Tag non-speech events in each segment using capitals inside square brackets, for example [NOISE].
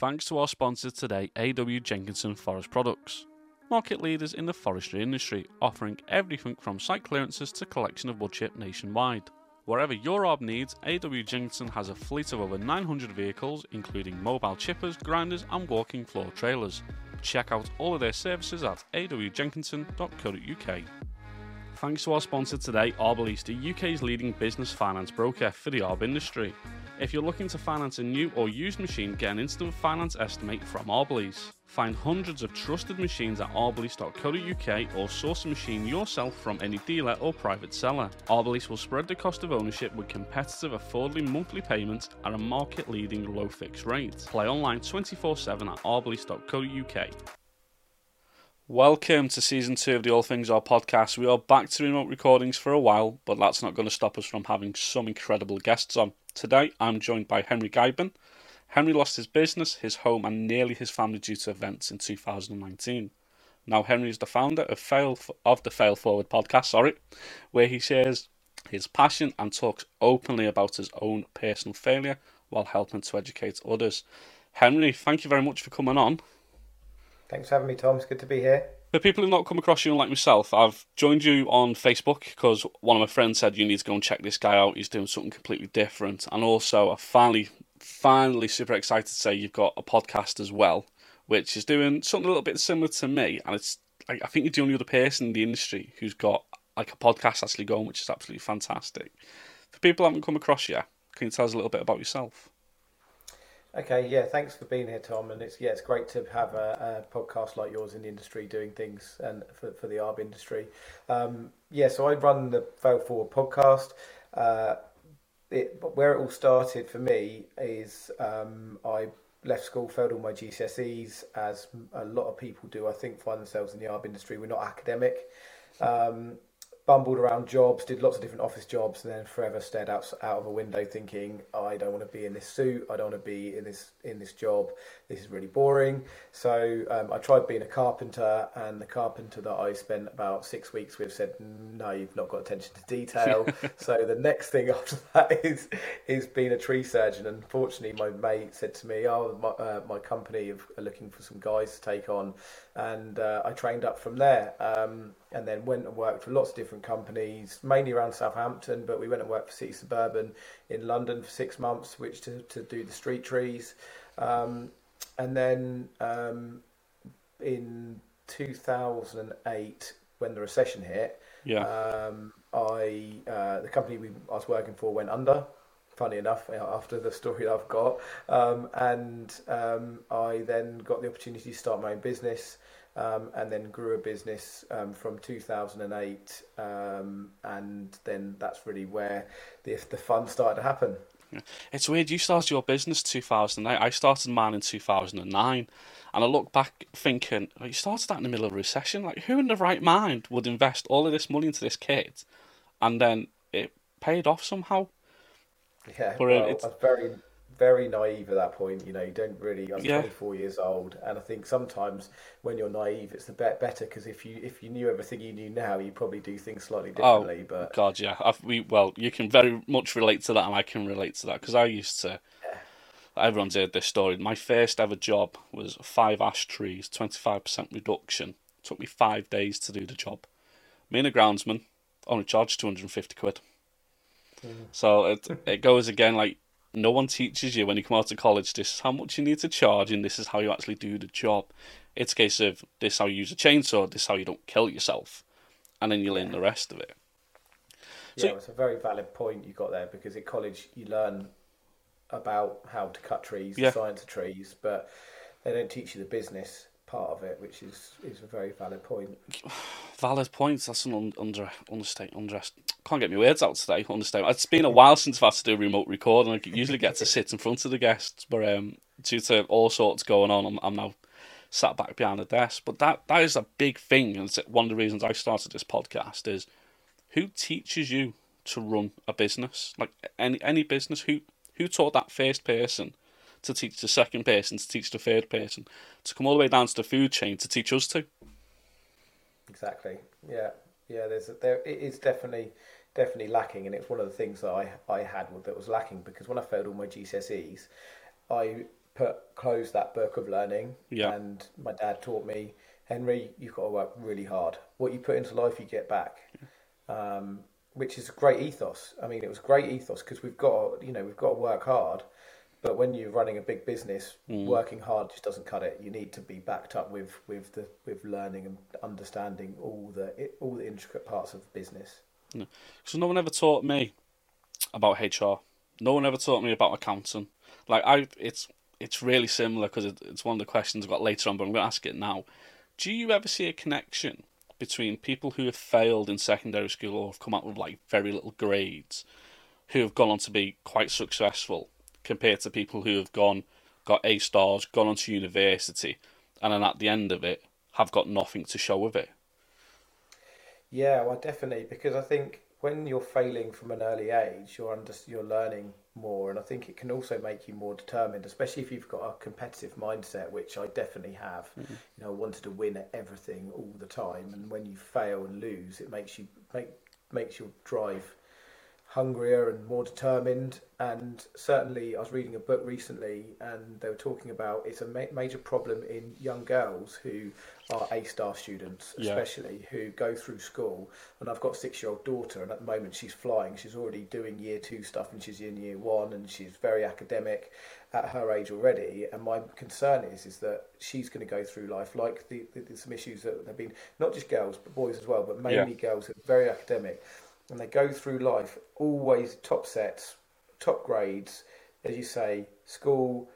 Thanks to our sponsor today, AW Jenkinson Forest Products. Market leaders in the forestry industry, offering everything from site clearances to collection of wood chip nationwide. Wherever your ARB needs, AW Jenkinson has a fleet of over 900 vehicles, including mobile chippers, grinders, and walking floor trailers. Check out all of their services at awjenkinson.co.uk. Thanks to our sponsor today, Arblease, the UK's leading business finance broker for the ARB industry. If you're looking to finance a new or used machine, get an instant finance estimate from Arblease. Find hundreds of trusted machines at arblease.co.uk or source a machine yourself from any dealer or private seller. Arblease will spread the cost of ownership with competitive, affordable monthly payments at a market leading low fixed rate. Play online 24 7 at arblease.co.uk. Welcome to season two of the All Things Arb podcast. We are back to remote recordings for a while, but that's not going to stop us from having some incredible guests on. Today, I'm joined by Henri Ghijben. Henri lost his business, his home, and nearly his family due to events in 2019. Now, Henri is the founder of Fail of the Fail Forward podcast, sorry, where he shares his passion and talks openly about his own personal failure while helping to educate others. Henri, thank you very much for coming on. Thanks for having me, Tom. It's good to be here. For people who've not come across you like myself, I've joined you on Facebook because one of my friends said you need to go and check this guy out. He's doing something completely different. And also, I finally, finally super excited to say you've got a podcast as well, which is doing something a little bit similar to me. And it's, I think you're the only other person in the industry who's got like a podcast actually going, which is absolutely fantastic. For people who haven't come across you, can you tell us a little bit about yourself? Okay, yeah, thanks for being here, Tom. And it's yeah, it's great to have a, a podcast like yours in the industry doing things and for, for the ARB industry. Um, yeah, so I run the Fail Forward podcast. Uh, it, where it all started for me is um, I left school, failed all my GCSEs, as a lot of people do. I think find themselves in the ARB industry. We're not academic. Um, bumbled around jobs, did lots of different office jobs, and then forever stared out out of a window, thinking, "I don't want to be in this suit. I don't want to be in this in this job. This is really boring." So um, I tried being a carpenter, and the carpenter that I spent about six weeks with said, "No, you've not got attention to detail." [LAUGHS] so the next thing [LAUGHS] after that is is being a tree surgeon. And fortunately, my mate said to me, "Oh, my, uh, my company are looking for some guys to take on," and uh, I trained up from there. Um, and then went and worked for lots of different companies, mainly around Southampton, but we went and worked for City Suburban in London for six months, which to, to do the street trees. Um, and then um, in 2008, when the recession hit, yeah. um, I uh, the company we, I was working for went under. Funny enough, after the story I've got, um, and um, I then got the opportunity to start my own business um, and then grew a business um, from 2008, um, and then that's really where the the fun started to happen. [LAUGHS] It's weird. You started your business 2008. I started mine in 2009, and I look back thinking, oh, you started that in the middle of a recession. Like, who in the right mind would invest all of this money into this kit, and then it paid off somehow? Yeah, but well, it's very very naive at that point. You know, you don't really. I'm yeah. 24 years old, and I think sometimes when you're naive, it's the bet better because if you if you knew everything you knew now, you probably do things slightly oh, differently. Oh, but God, yeah, I've, we well, you can very much relate to that, and I can relate to that because I used to. Yeah. Everyone's heard this story. My first ever job was five ash trees, 25% reduction. It took me five days to do the job. Me and a groundsman only charged 250 quid. Mm. So it it goes again like no one teaches you when you come out of college this is how much you need to charge and this is how you actually do the job. It's a case of this how you use a chainsaw, this how you don't kill yourself, and then you learn the rest of it. Yeah, so, it's a very valid point you got there because at college you learn about how to cut trees, yeah. the science of trees, but they don't teach you the business part of it, which is is a very valid point. [SIGHS] Valid points. That's an un, under understate under. Can't get my words out today. Understand. It's been a while since I've had to do a remote recording. I usually get to sit in front of the guests, but um, due to all sorts going on, I'm, I'm now sat back behind the desk. But that that is a big thing, and one of the reasons I started this podcast is who teaches you to run a business, like any any business. Who who taught that first person to teach the second person, to teach the third person, to come all the way down to the food chain to teach us to. Exactly. Yeah. Yeah. There's a, there. It is definitely definitely lacking, and it's one of the things that I I had that was lacking because when I failed all my GCSEs, I put closed that book of learning. Yeah. And my dad taught me, Henri, you've got to work really hard. What you put into life, you get back. Um, which is a great ethos. I mean, it was great ethos because we've got, you know, we've got to work hard. But when you're running a big business, Mm. working hard just doesn't cut it. You need to be backed up with, with the with learning and understanding all the all the intricate parts of business. So no one ever taught me about HR. No one ever taught me about accounting. Like I, it's it's really similar because it, it's one of the questions I've got later on, but I'm going to ask it now. Do you ever see a connection between people who have failed in secondary school or have come out with like very little grades, who have gone on to be quite successful, compared to people who have gone got A stars, gone on to university, and then at the end of it have got nothing to show of it? Yeah, well, definitely, because I think when you're failing from an early age, you're under, you're learning more, and I think it can also make you more determined, especially if you've got a competitive mindset, which I definitely have. Mm-hmm. You know, I wanted to win at everything all the time, and when you fail and lose, it makes you make makes your drive hungrier and more determined. And certainly, I was reading a book recently, and they were talking about it's a ma- major problem in young girls who are A star students, Yeah. especially who go through school. And I've got a six year old daughter, and at the moment she's flying. She's already doing year two stuff, and she's in year one, and she's very academic at her age already. And my concern is is that she's going to go through life like the, the, some issues that have been not just girls but boys as well, but mainly girls who are very academic, and they go through life always top sets, top grades, as you say, school,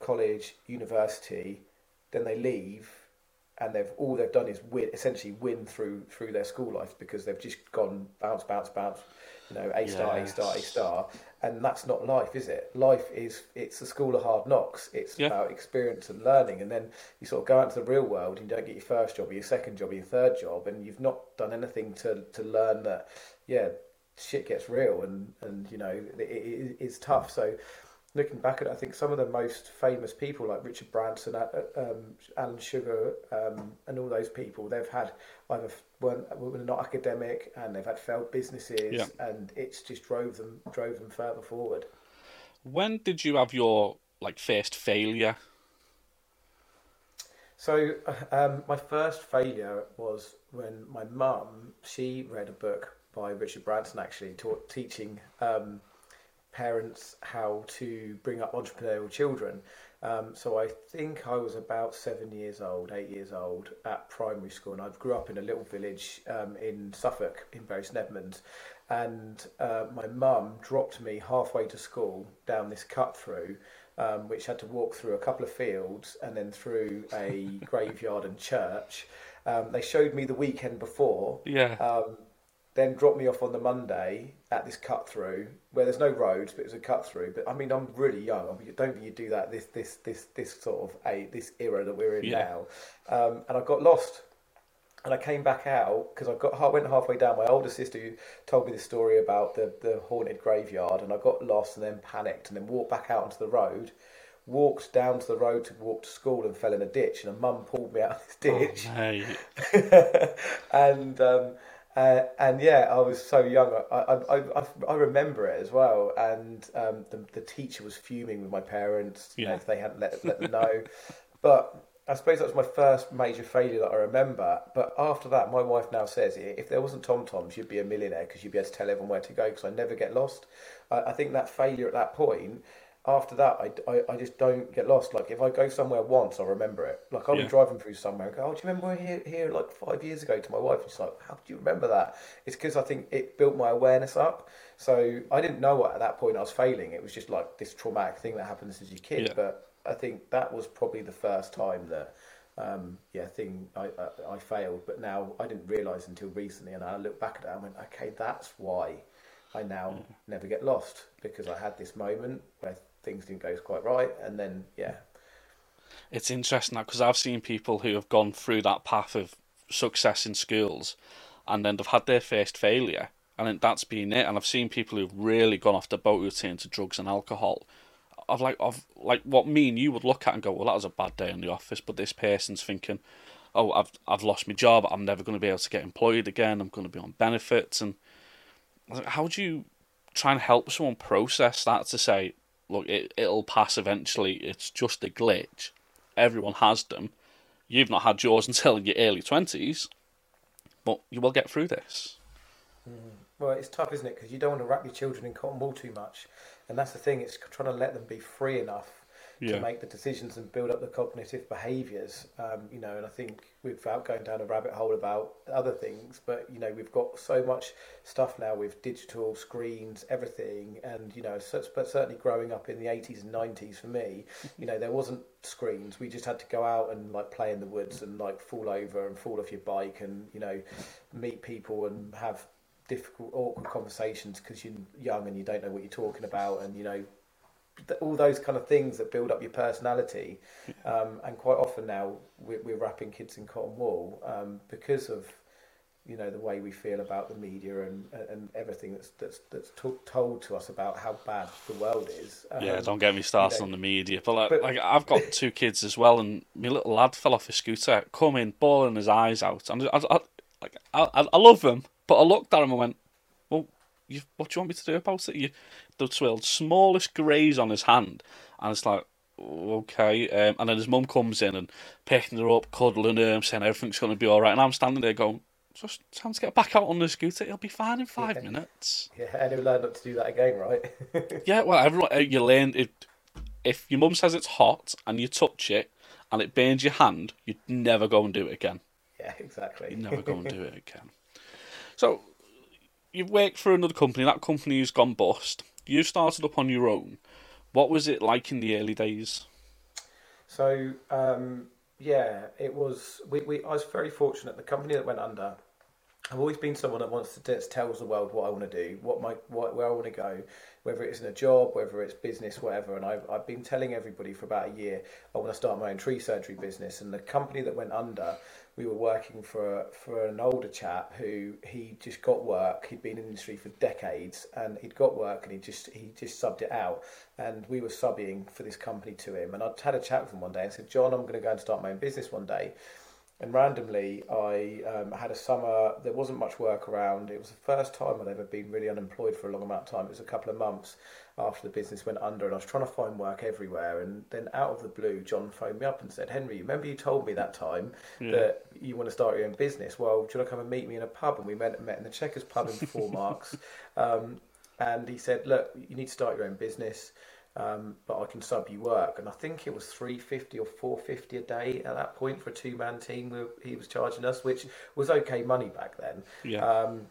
college, university. Then they leave, and they've all they've done is win, essentially win through through their school life because they've just gone bounce, bounce, bounce. You know, A star, A star, A star, and that's not life, is it? Life is it's the school of hard knocks. It's Yeah. about experience and learning, and then you sort of go out into the real world and you don't get your first job, or your second job, or your third job, and you've not done anything to to learn that. Yeah, shit gets real, and and you know it, it, it's tough. So looking back at it, I think some of the most famous people like Richard Branson, uh, um, Alan Sugar, um, and all those people, they've had either weren't were not academic and they've had failed businesses, Yeah. and it's just drove them drove them further forward. When did you have your like first failure? So um, my first failure was when my mum she read a book by Richard Branson actually taught, teaching um, parents how to bring up entrepreneurial children. Um, so I think I was about seven years old, eight years old at primary school, and I grew up in a little village um, in Suffolk, in Bury St Edmunds. And uh, my mum dropped me halfway to school down this cut through, um, which had to walk through a couple of fields and then through a [LAUGHS] graveyard and church. Um, they showed me the weekend before Yeah. Then dropped me off on the Monday at this cut through where there's no roads, but it was a cut through. But I mean, I'm really young. I mean, don't think you do that this this this this sort of a this era that we're in Yeah. now. Um, and I got lost. And I came back out because I got I went halfway down. My older sister who told me the story about the, the haunted graveyard, and I got lost and then panicked and then walked back out onto the road. Walked down to the road to walk to school and fell in a ditch, and a mum pulled me out of this ditch Oh, [LAUGHS] and um, uh, and yeah, I was so young. I, I, I, I remember it as well. And um, the, the teacher was fuming with my parents you know, if they hadn't let, let them know. [LAUGHS] but I suppose that was my first major failure that I remember. But after that, my wife now says if there wasn't Tom Toms, you'd be a millionaire because you'd be able to tell everyone where to go because I never get lost. I, I think that failure at that point. After that, I, I, I just don't get lost. Like if I go somewhere once, I remember it. Like I'll Yeah. be driving through somewhere and go, "Oh, do you remember here, here like five years ago?" To my wife, and she's like, "How do you remember that?" It's because I think it built my awareness up. So I didn't know what at that point I was failing. It was just like this traumatic thing that happens as a kid. Yeah. But I think that was probably the first time that, um, yeah, thing I, I I failed. But now I didn't realise until recently, and I look back at it and went, "Okay, that's why." I now never get lost because I had this moment where things didn't go quite right, and then yeah, It's interesting because I've seen people who have gone through that path of success in schools and then they've had their first failure and then that's been it. And I've seen people who've really gone off the boat who turn to drugs and alcohol. I've like I've like what me and you would look at and go, Well that was a bad day in the office, but this person's thinking, Oh, I've I've lost my job, I'm never gonna be able to get employed again, I'm gonna be on benefits and how do you try and help someone process that to say, look, it it'll pass eventually. It's just a glitch. Everyone has them. You've not had yours [LAUGHS] until your early twenties, but you will get through this. Mm. Well, it's tough, isn't it? Because you don't want to wrap your children in cotton wool too much, and that's the thing. It's trying to let them be free enough Yeah. to make the decisions and build up the cognitive behaviours. Um, you know, and I think without going down a rabbit hole about other things, but you know, we've got so much stuff now with digital screens, everything, and you know, so, but certainly growing up in the eighties and nineties for me, [LAUGHS] you know, there wasn't screens. We just had to go out and like play in the woods and like fall over and fall off your bike and you know, meet people and have difficult, awkward conversations because you're young and you don't know what you're talking about, and you know, all those kind of things that build up your personality. Um, and quite often now we're, we're wrapping kids in cotton wool um, because of you know the way we feel about the media and and everything that's that's that's to- told to us about how bad the world is. Um, Yeah, don't get me started you know, on the media. But like, but- like, I've got two kids as well, and my little lad fell off his scooter, coming bawling his eyes out, and I, I, like, I, I I love him, but I looked at him and went, "Well, you, what do you want me to do about it?" You, the twirled smallest graze on his hand, and it's like, okay. Um, and then his mum comes in and picking her up, cuddling her, and saying everything's going to be all right, and I'm standing there going. Just time to get back out on the scooter. He'll be fine in five Yeah. minutes. Yeah, and he'll learn not to do that again, right? [LAUGHS] Yeah, well, everyone uh, you learn it. If your mum says it's hot and you touch it and it burns your hand, you'd never go and do it again. yeah, exactly. You'd never go and do [LAUGHS] it again. So you've worked for another company. That company's gone bust. You started up on your own. What was it like in the early days? So um, yeah, it was. We, we I was very fortunate. The company that went under. I've always been someone that wants to t- tells the world what I want to do, what my what, where I want to go, whether it's in a job, whether it's business, whatever. And I've I've been telling everybody for about a year I want to start my own tree surgery business. And the company that went under, we were working for for an older chap who he just got work. He'd been in the industry for decades, and he'd got work, and he just he just subbed it out. And we were subbing for this company to him. And I'd had a chat with him one day and said, John, I'm going to go and start my own business one day. And randomly, I um, had a summer. There wasn't much work around. It was the first time I'd ever been really unemployed for a long amount of time. It was a couple of months after the business went under, and I was trying to find work everywhere. And then, out of the blue, John phoned me up and said, "Henri, remember you told me that time that you want to start your own business? Well, do you want to come and meet me in a pub?" And we met met in the Checkers pub in Four [LAUGHS] Marks. Um, and he said, "Look, you need to start your own business." um, but I can sub you work. And I think it was three fifty or four fifty a day at that point for a two man team. we- He was charging us, which was okay money back then. Yeah. Um,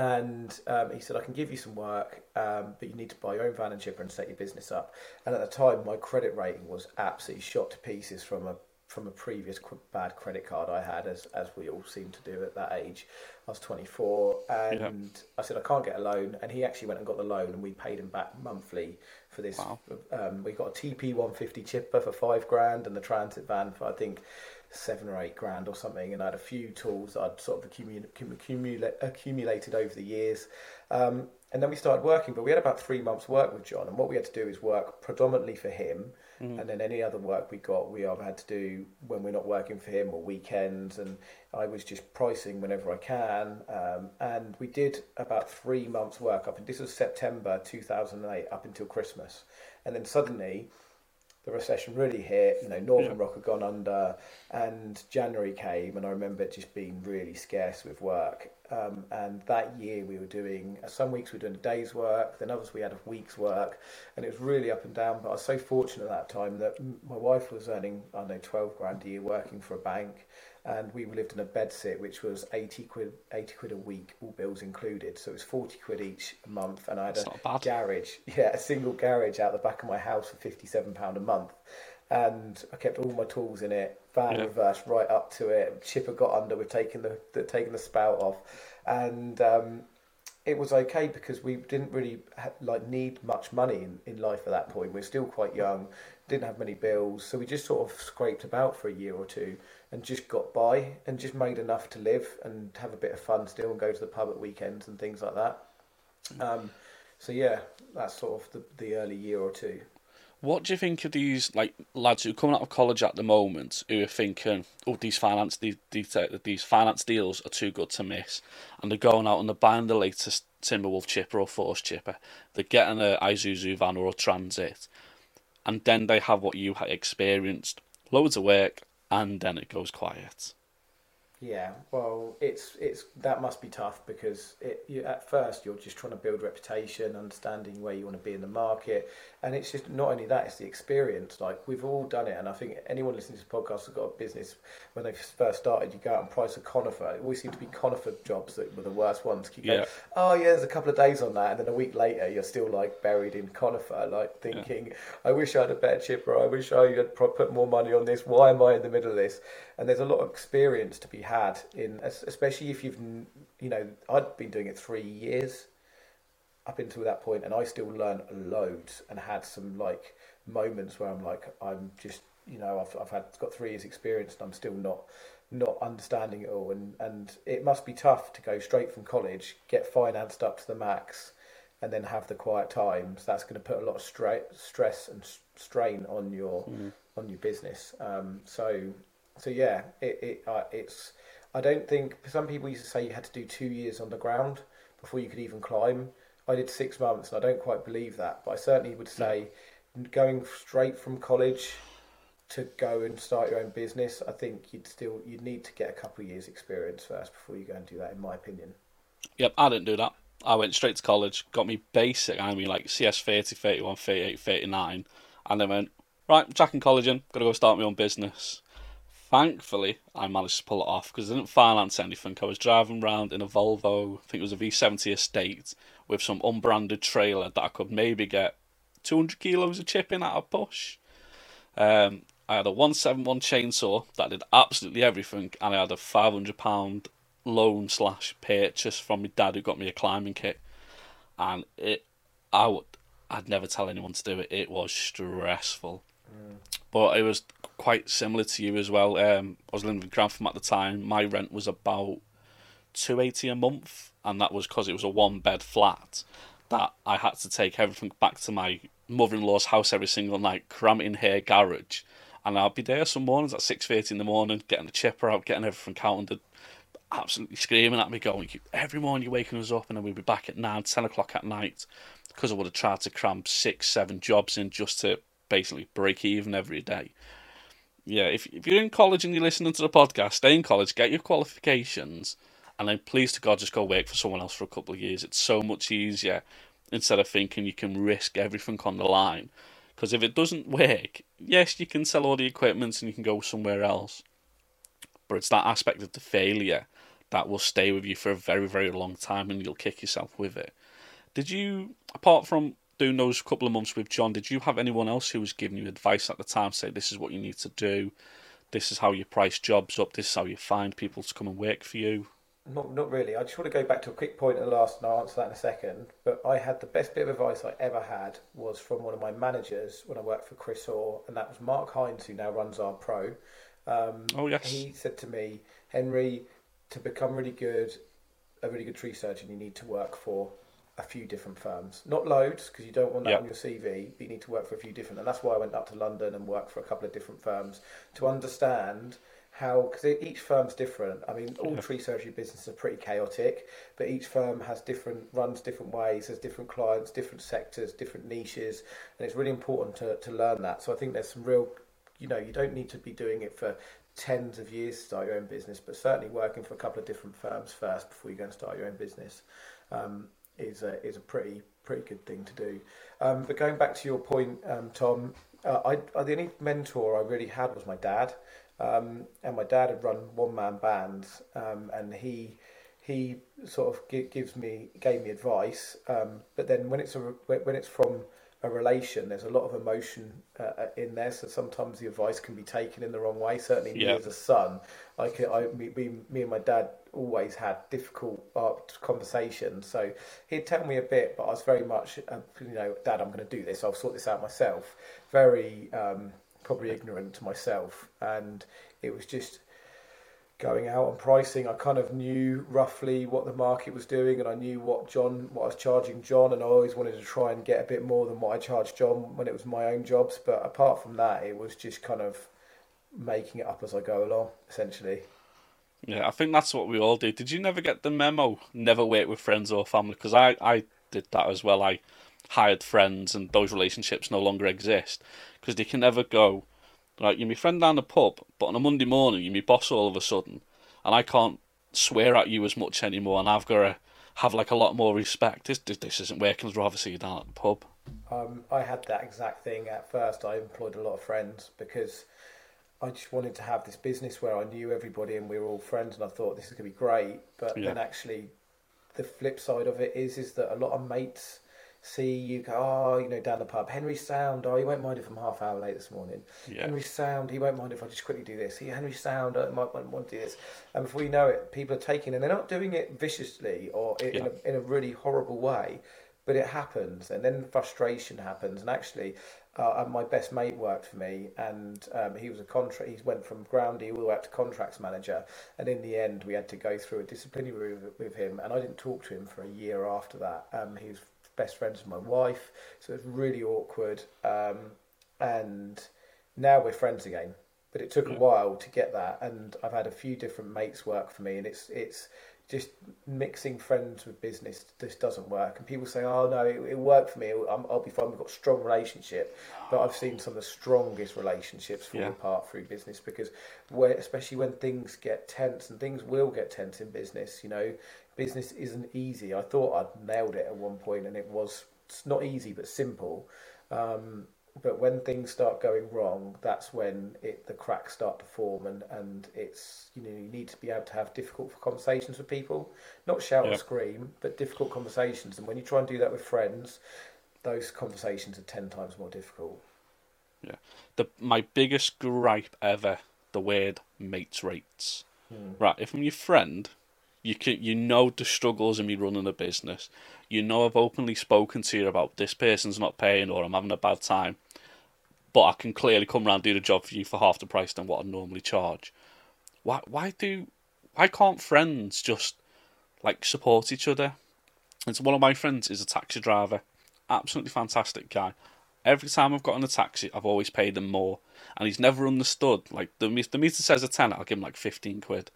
and um, he said, I can give you some work, um, but you need to buy your own van and chipper and set your business up. And at the time, my credit rating was absolutely shot to pieces from a from a previous qu- bad credit card I had, as as we all seem to do at that age. I was 24, and I said I can't get a loan, and he actually went and got the loan, and we paid him back monthly for this. Wow. Um, we got a TP 150 chipper for five grand, and the transit van for I think seven or eight grand or something. And I had a few tools that I'd sort of accumu- accumulate, accumulated over the years. Um, and then we started working, but we had about three months' work with John. And what we had to do is work predominantly for him, and then any other work we got, we either had to do when we're not working for him or weekends. And I was just pricing whenever I can. Um, and we did about three months' work up, and this was September 2008 up until Christmas. And then suddenly, the recession really hit. You know, Northern Yeah. Rock had gone under, and January came, and I remember it just being really scarce with work. Um, and that year we were doing some weeks we were doing a day's work, then others we had a week's work, and it was really up and down. But I was so fortunate at that time that my wife was earning I don't know twelve grand a year working for a bank, and we lived in a bed sit which was eighty quid eighty quid a week, all bills included. So it was forty quid each month, and I had That's a garage, [LAUGHS] yeah, a single garage out the back of my house for fifty-seven pound a month, and I kept all my tools in it, van Yeah. reverse right up to it. Chipper got under, we're taking the, the taking the spout off, and um, it was okay because we didn't really like need much money in, in life at that point. We are still quite young, didn't have many bills, so we just sort of scraped about for a year or two and just got by and just made enough to live and have a bit of fun still and go to the pub at weekends and things like that. Um, so yeah, that's sort of the, the early year or two. What do you think of these like lads who are coming out of college at the moment who are thinking, "Oh, these finance these these, uh, finance deals are too good to miss," and they're going out and they're buying the latest Timberwolf chipper or Forst chipper. They're getting a Isuzu van or a Transit, and then they have what you experienced: loads of work, and then it goes quiet. Yeah, well, it's it's that must be tough because it, you, at first you're just trying to build reputation, understanding where you want to be in the market, and it's just not only that; it's the experience. Like we've all done it, and I think anyone listening to this podcast has got a business. When they first started, you go out and price a conifer. It always seemed to be conifer jobs that were the worst ones. Go, yeah. oh yeah, there's a couple of days on that, and then a week later you're still like buried in conifer, like thinking, yeah. I wish I had a better chipper. I wish I had put more money on this. Why am I in the middle of this? And there's a lot of experience to be had in, especially if you've, you know, I'd been doing it three years up until that point, and I still learned loads and had some like moments where I'm like, I'm just, you know, I've I've had got three years experience and I'm still not not understanding it all, and and it must be tough to go straight from college, get financed up to the max, and then have the quiet times. That's going to put a lot of stra- stress and strain on your mm. on your business. Um, so so yeah, it it uh, it's. I don't think some people used to say you had to do two years on the ground before you could even climb. I did six months, and I don't quite believe that. But I certainly would say going straight from college to go and start your own business, I think you'd still you'd need to get a couple of years experience first before you go and do that. In my opinion. Yep, I didn't do that. I went straight to college, got me basic, I mean like CS 30, 31, 38, 39, and then went, right, Jack in college in, gotta go start my own business. Thankfully, I managed to pull it off because I didn't finance anything. I was driving around in a Volvo, I think it was a V70 Estate, with some unbranded trailer that I could maybe get 200 kilos of chipping at a push. Um, I had a 171 chainsaw that did absolutely everything, and I had a 500 pound loan slash purchase from my dad who got me a climbing kit, and it, I would, I'd never tell anyone to do it. It was stressful, mm. but it was quite similar to you as well. Um, I was living in Grantham at the time. My rent was about two eighty a month, and that was because it was a one bed flat. That I had to take everything back to my mother in law's house every single night, cram in her garage, and I'd be there some mornings at six thirty in the morning, getting the chipper out, getting everything counted, absolutely screaming at me, going, "Every morning you're waking us up, and then we'd be back at nine, ten o'clock at night." Because I would have tried to cram six, seven jobs in just to basically break even every day yeah, if if you're in college and you're listening to the podcast, stay in college, get your qualifications, and then please to God just go work for someone else for a couple of years. It's so much easier instead of thinking you can risk everything on the line. Because if it doesn't work, yes, you can sell all the equipment and you can go somewhere else, but it's that aspect of the failure that will stay with you for a very very long time, and you'll kick yourself with it. Did you, apart from doing those couple of months with John, did you have anyone else who was giving you advice at the time, say this is what you need to do, this is how you price jobs up, this is how you find people to come and work for you? Not, not really. I just want to go back to a quick point at the last, and I'll answer that in a second. But I had the best bit of advice I ever had was from one of my managers when I worked for Chris Orr, and that was Mark Hines, who now runs our pro. Um, oh yes. He said to me, Henri, to become really good, a really good tree surgeon, you need to work for a few different firms. Not loads, because you don't want that yep. on your CV, but you need to work for a few different. And that's why I went up to London and worked for a couple of different firms to understand how, because each firm's different. I mean, all tree surgery businesses are pretty chaotic, but each firm has different, runs different ways, has different clients, different sectors, different niches. And it's really important to, to learn that. So I think there's some real, you know, you don't need to be doing it for tens of years to start your own business, but certainly working for a couple of different firms first before you go and start your own business. Um, is a, is a pretty pretty good thing to do. Um, but going back to your point, um, Tom, uh, I, I, the only mentor I really had was my dad, um, and my dad had run one man bands, um, and he he sort of gives me gave me advice. Um, but then when it's a when it's from a relation, there's a lot of emotion uh, uh, in there. So sometimes the advice can be taken in the wrong way. Certainly, me as a son, I, could, I me, me and my dad always had difficult uh, conversations. So he'd tell me a bit, but I was very much, uh, you know, Dad, I'm going to do this. I'll sort this out myself. Very um, probably ignorant to myself, and it was just going out and pricing. I kind of knew roughly what the market was doing, and I knew what John, what I was charging John, and I always wanted to try and get a bit more than what I charged John when it was my own jobs. But apart from that, it was just kind of making it up as I go along, essentially. Yeah, I think that's what we all do. Did you never get the memo? Never work with friends or family? Because I, I did that as well. I hired friends, and those relationships no longer exist because they can never go. Like you're my friend down the pub, but on a Monday morning you're my boss all of a sudden, and I can't swear at you as much anymore, and I've got to have like a lot more respect. This this, this isn't working. I'd rather see you down at the pub. Um, I had that exact thing at first. I employed a lot of friends because I just wanted to have this business where I knew everybody and we were all friends, and I thought this is going to be great. But Yeah. then actually, the flip side of it is is that a lot of mates see you go, oh, you know, down the pub, Henri Sound, oh, you won't mind if I'm half hour late this morning. Yeah. Henri Sound, he won't mind if I just quickly do this. He, Henri Sound, I might, might want to do this. And before you know it, people are taking, and they're not doing it viciously or in, in, Yeah. a, in a really horrible way, but it happens, and then frustration happens. And actually, uh, my best mate worked for me, and um, he was a contract. He went from groundy all the way up to contracts manager, and in the end, we had to go through a disciplinary with, with him. And I didn't talk to him for a year after that. Um, he was best friends with my wife, so it's really awkward. Um, and now we're friends again. But it took a while to get that, and I've had a few different mates work for me, and it's it's just mixing friends with business just doesn't work. And people say, "Oh no, it, it worked for me. I'm, I'll be fine. We've got a strong relationship." But I've seen some of the strongest relationships fall Yeah. apart through business because, where, especially when things get tense, and things will get tense in business. You know, business isn't easy. I thought I'd nailed it at one point, and it was it's not easy but simple. Um, but when things start going wrong, that's when it the cracks start to form, and, and it's you know you need to be able to have difficult conversations with people, not shout Yeah. and scream, but difficult conversations. And when you try and do that with friends, those conversations are ten times more difficult. Yeah, the my biggest gripe ever, the word mates rates. Right, if I'm your friend, you can you know the struggles of me running a business. You know I've openly spoken to you about this person's not paying or I'm having a bad time. But I can clearly come around and do the job for you for half the price than what I normally charge. Why why do why can't friends just like support each other? And so one of my friends is a taxi driver, absolutely fantastic guy. Every time I've gotten a taxi, I've always paid him more, and he's never understood. Like the the meter says a ten, I'll give him like fifteen quid,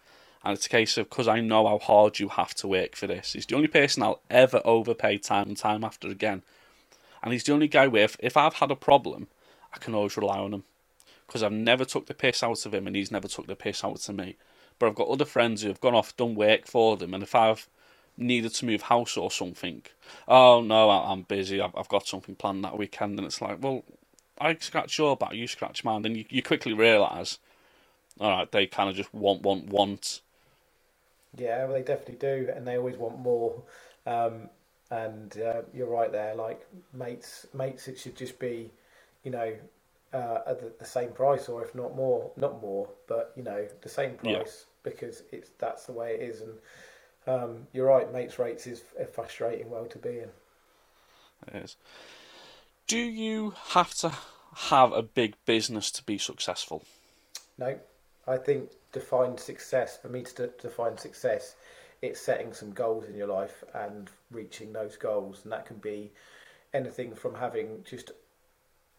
and it's a case of because I know how hard you have to work for this. He's the only person I'll ever overpay time and time after again, and he's the only guy with if, I've had a problem, I can always rely on him, because I've never took the piss out of him, and he's never took the piss out of me. But I've got other friends who have gone off, done work for them, and if I've needed to move house or something, oh no, I'm busy. I've, got something planned that weekend, and it's like, well, I scratch your back, you scratch mine, then you, you quickly realise, all right, they kind of just want, want, want. Yeah, well, they definitely do, and they always want more. Um, and uh, you're right there. Like mates, mates, it should just be, you know, uh, at the, the same price, or if not more, not more, but you know, the same Yeah. price because it's that's the way it is. And um, you're right, mates rates is a frustrating world to be in. It is. Do you have to have a big business to be successful? No, I think define success for me to de- define success. It's setting some goals in your life and reaching those goals, and that can be anything from having just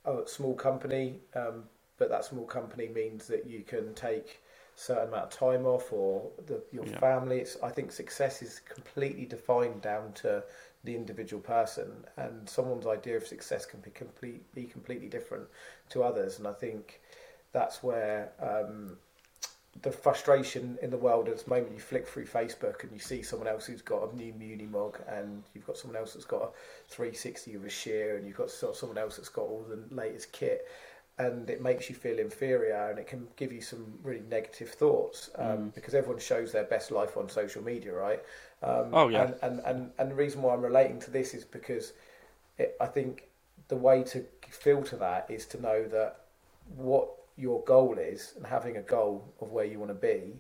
a small company, um, but that small company means that you can take certain amount of time off or the, your Yeah. family. It's, I think success is completely defined down to the individual person, and someone's idea of success can be complete be completely different to others. And I think that's where um, the frustration in the world at this moment you flick through Facebook and you see someone else who's got a new Unimog and you've got someone else that's got a 360 of a shear and you've got so- someone else that's got all the latest kit and it makes you feel inferior and it can give you some really negative thoughts um, because everyone shows their best life on social media right um, Oh, yeah. and, and, and, and the reason why I'm relating to this is because it, I think the way to filter that is to know that what your goal is and having a goal of where you want to be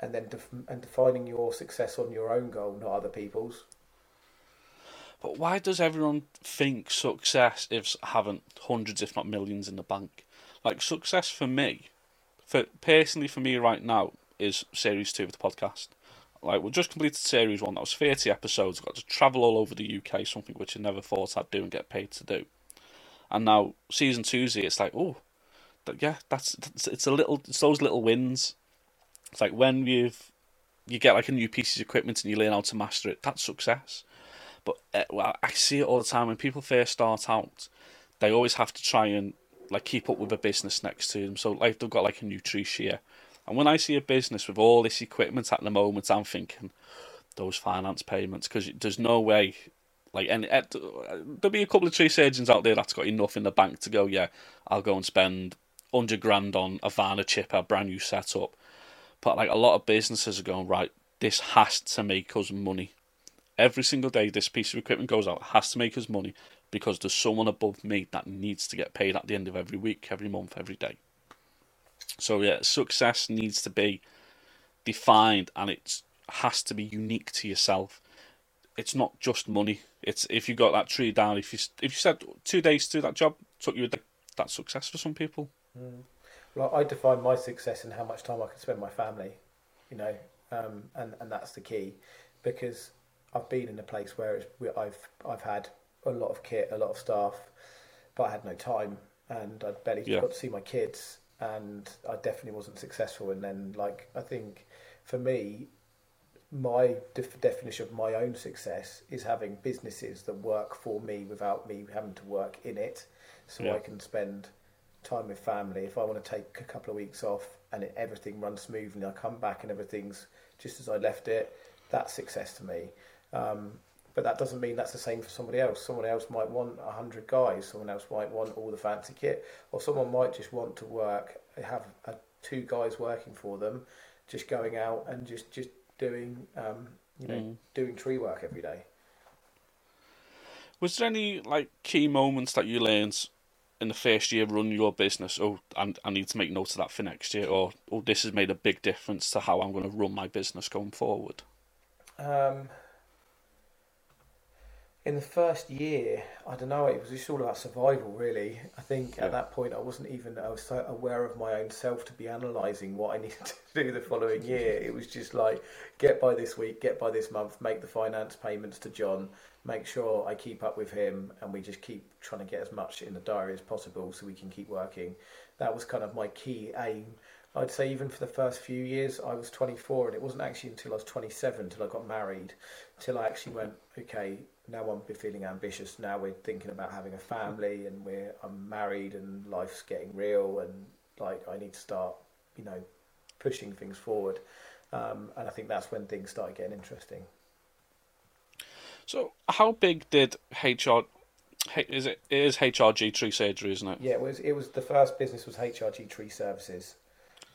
and then def- and defining your success on your own goal not other people's But why does everyone think success is having hundreds, if not millions, in the bank? Like success for me, for personally for me right now, is series two of the podcast. Like we just completed series one. That was thirty episodes. Got to travel all over the UK, something which I never thought I'd do and get paid to do. And now season two's here. It's like, oh, yeah, that's, it's a little. It's those little wins. It's like when you've you get like a new piece of equipment and you learn how to master it. That's success. But uh, well, I see it all the time when people first start out. They always have to try and like keep up with a business next to them. So like they've got like a Nutricia, here, and when I see a business with all this equipment at the moment, I'm thinking those finance payments because there's no way. Like, and uh, there'll be a couple of tree surgeons out there that's got enough in the bank to go. Yeah, I'll go and spend hundred grand on a van, a chip, a brand new setup. But like a lot of businesses are going right. This has to make us money. Every single day, this piece of equipment goes out. has to make us money because there's someone above me that needs to get paid at the end of every week, every month, every day. So yeah, success needs to be defined and it has to be unique to yourself. It's not just money. It's if you got that tree down. If you if you said two days to do that job took you a day, that's success for some people. Mm. Well, I define my success in how much time I can spend with my family, you know, um, and and that's the key, because I've been in a place where, where I've I've had a lot of kit, a lot of staff, but I had no time and I barely yeah. got to see my kids, and I definitely wasn't successful. And then, like, I think for me, my def- definition of my own success is having businesses that work for me without me having to work in it, so yeah. I can spend time with family. If I want to take a couple of weeks off and it, everything runs smoothly, I come back and everything's just as I left it. That's success to me. Um, but that doesn't mean that's the same for somebody else. Someone else might want a hundred guys. Someone else might want all the fancy kit, or someone might just want to work, have a, two guys working for them, just going out and just just doing, um, you know, mm. doing tree work every day. Was there any like key moments that you learned in the first year run your business? Oh, I, I need to make notes of that for next year, or oh, this has made a big difference to how I'm going to run my business going forward. Um, in the first year, I don't know, it was just all about survival, really. I think yeah. at that point, I wasn't even I was so aware of my own self to be analysing what I [LAUGHS] needed to do the following year. It was just like, get by this week, get by this month, make the finance payments to John, make sure I keep up with him, and we just keep trying to get as much in the diary as possible so we can keep working. That was kind of my key aim. I'd say even for the first few years, I was 24, and it wasn't actually until I was 27 until I got married, till I actually went, okay, now I'm feeling ambitious. Now we're thinking about having a family, and we're I'm married, and life's getting real, and like I need to start, you know, pushing things forward. Um, and I think that's when things started getting interesting. So, how big did HR? Is it, it is HRG Tree Surgery, isn't it? Yeah, it was. It was the first business was HRG Tree Services.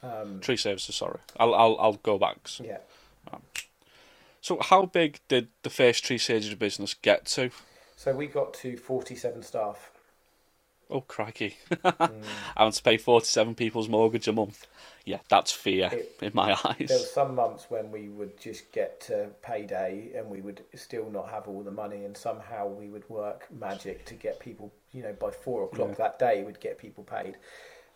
Um, tree Services. Sorry, I'll I'll I'll go back. Yeah. Um, so, how big did the first tree surgery business get to? So we got to forty-seven staff. Oh crikey! [LAUGHS] mm. Having to pay forty-seven people's mortgage a month. Yeah, that's fear it, in my eyes. There were some months when we would just get to payday and we would still not have all the money, and somehow we would work magic to get people. You know, by four o'clock yeah. that day, we'd get people paid.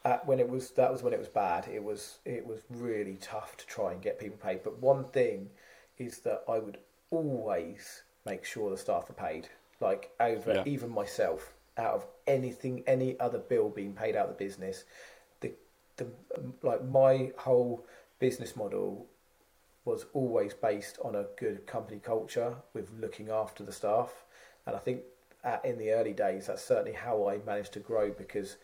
Uh, when it was that was when it was bad. It was it was really tough to try and get people paid. But one thing is that I would always make sure the staff are paid, like over yeah. even myself, out of anything, any other bill being paid out of the business. The the like my whole business model was always based on a good company culture with looking after the staff, and I think at, in the early days that's certainly how I managed to grow because.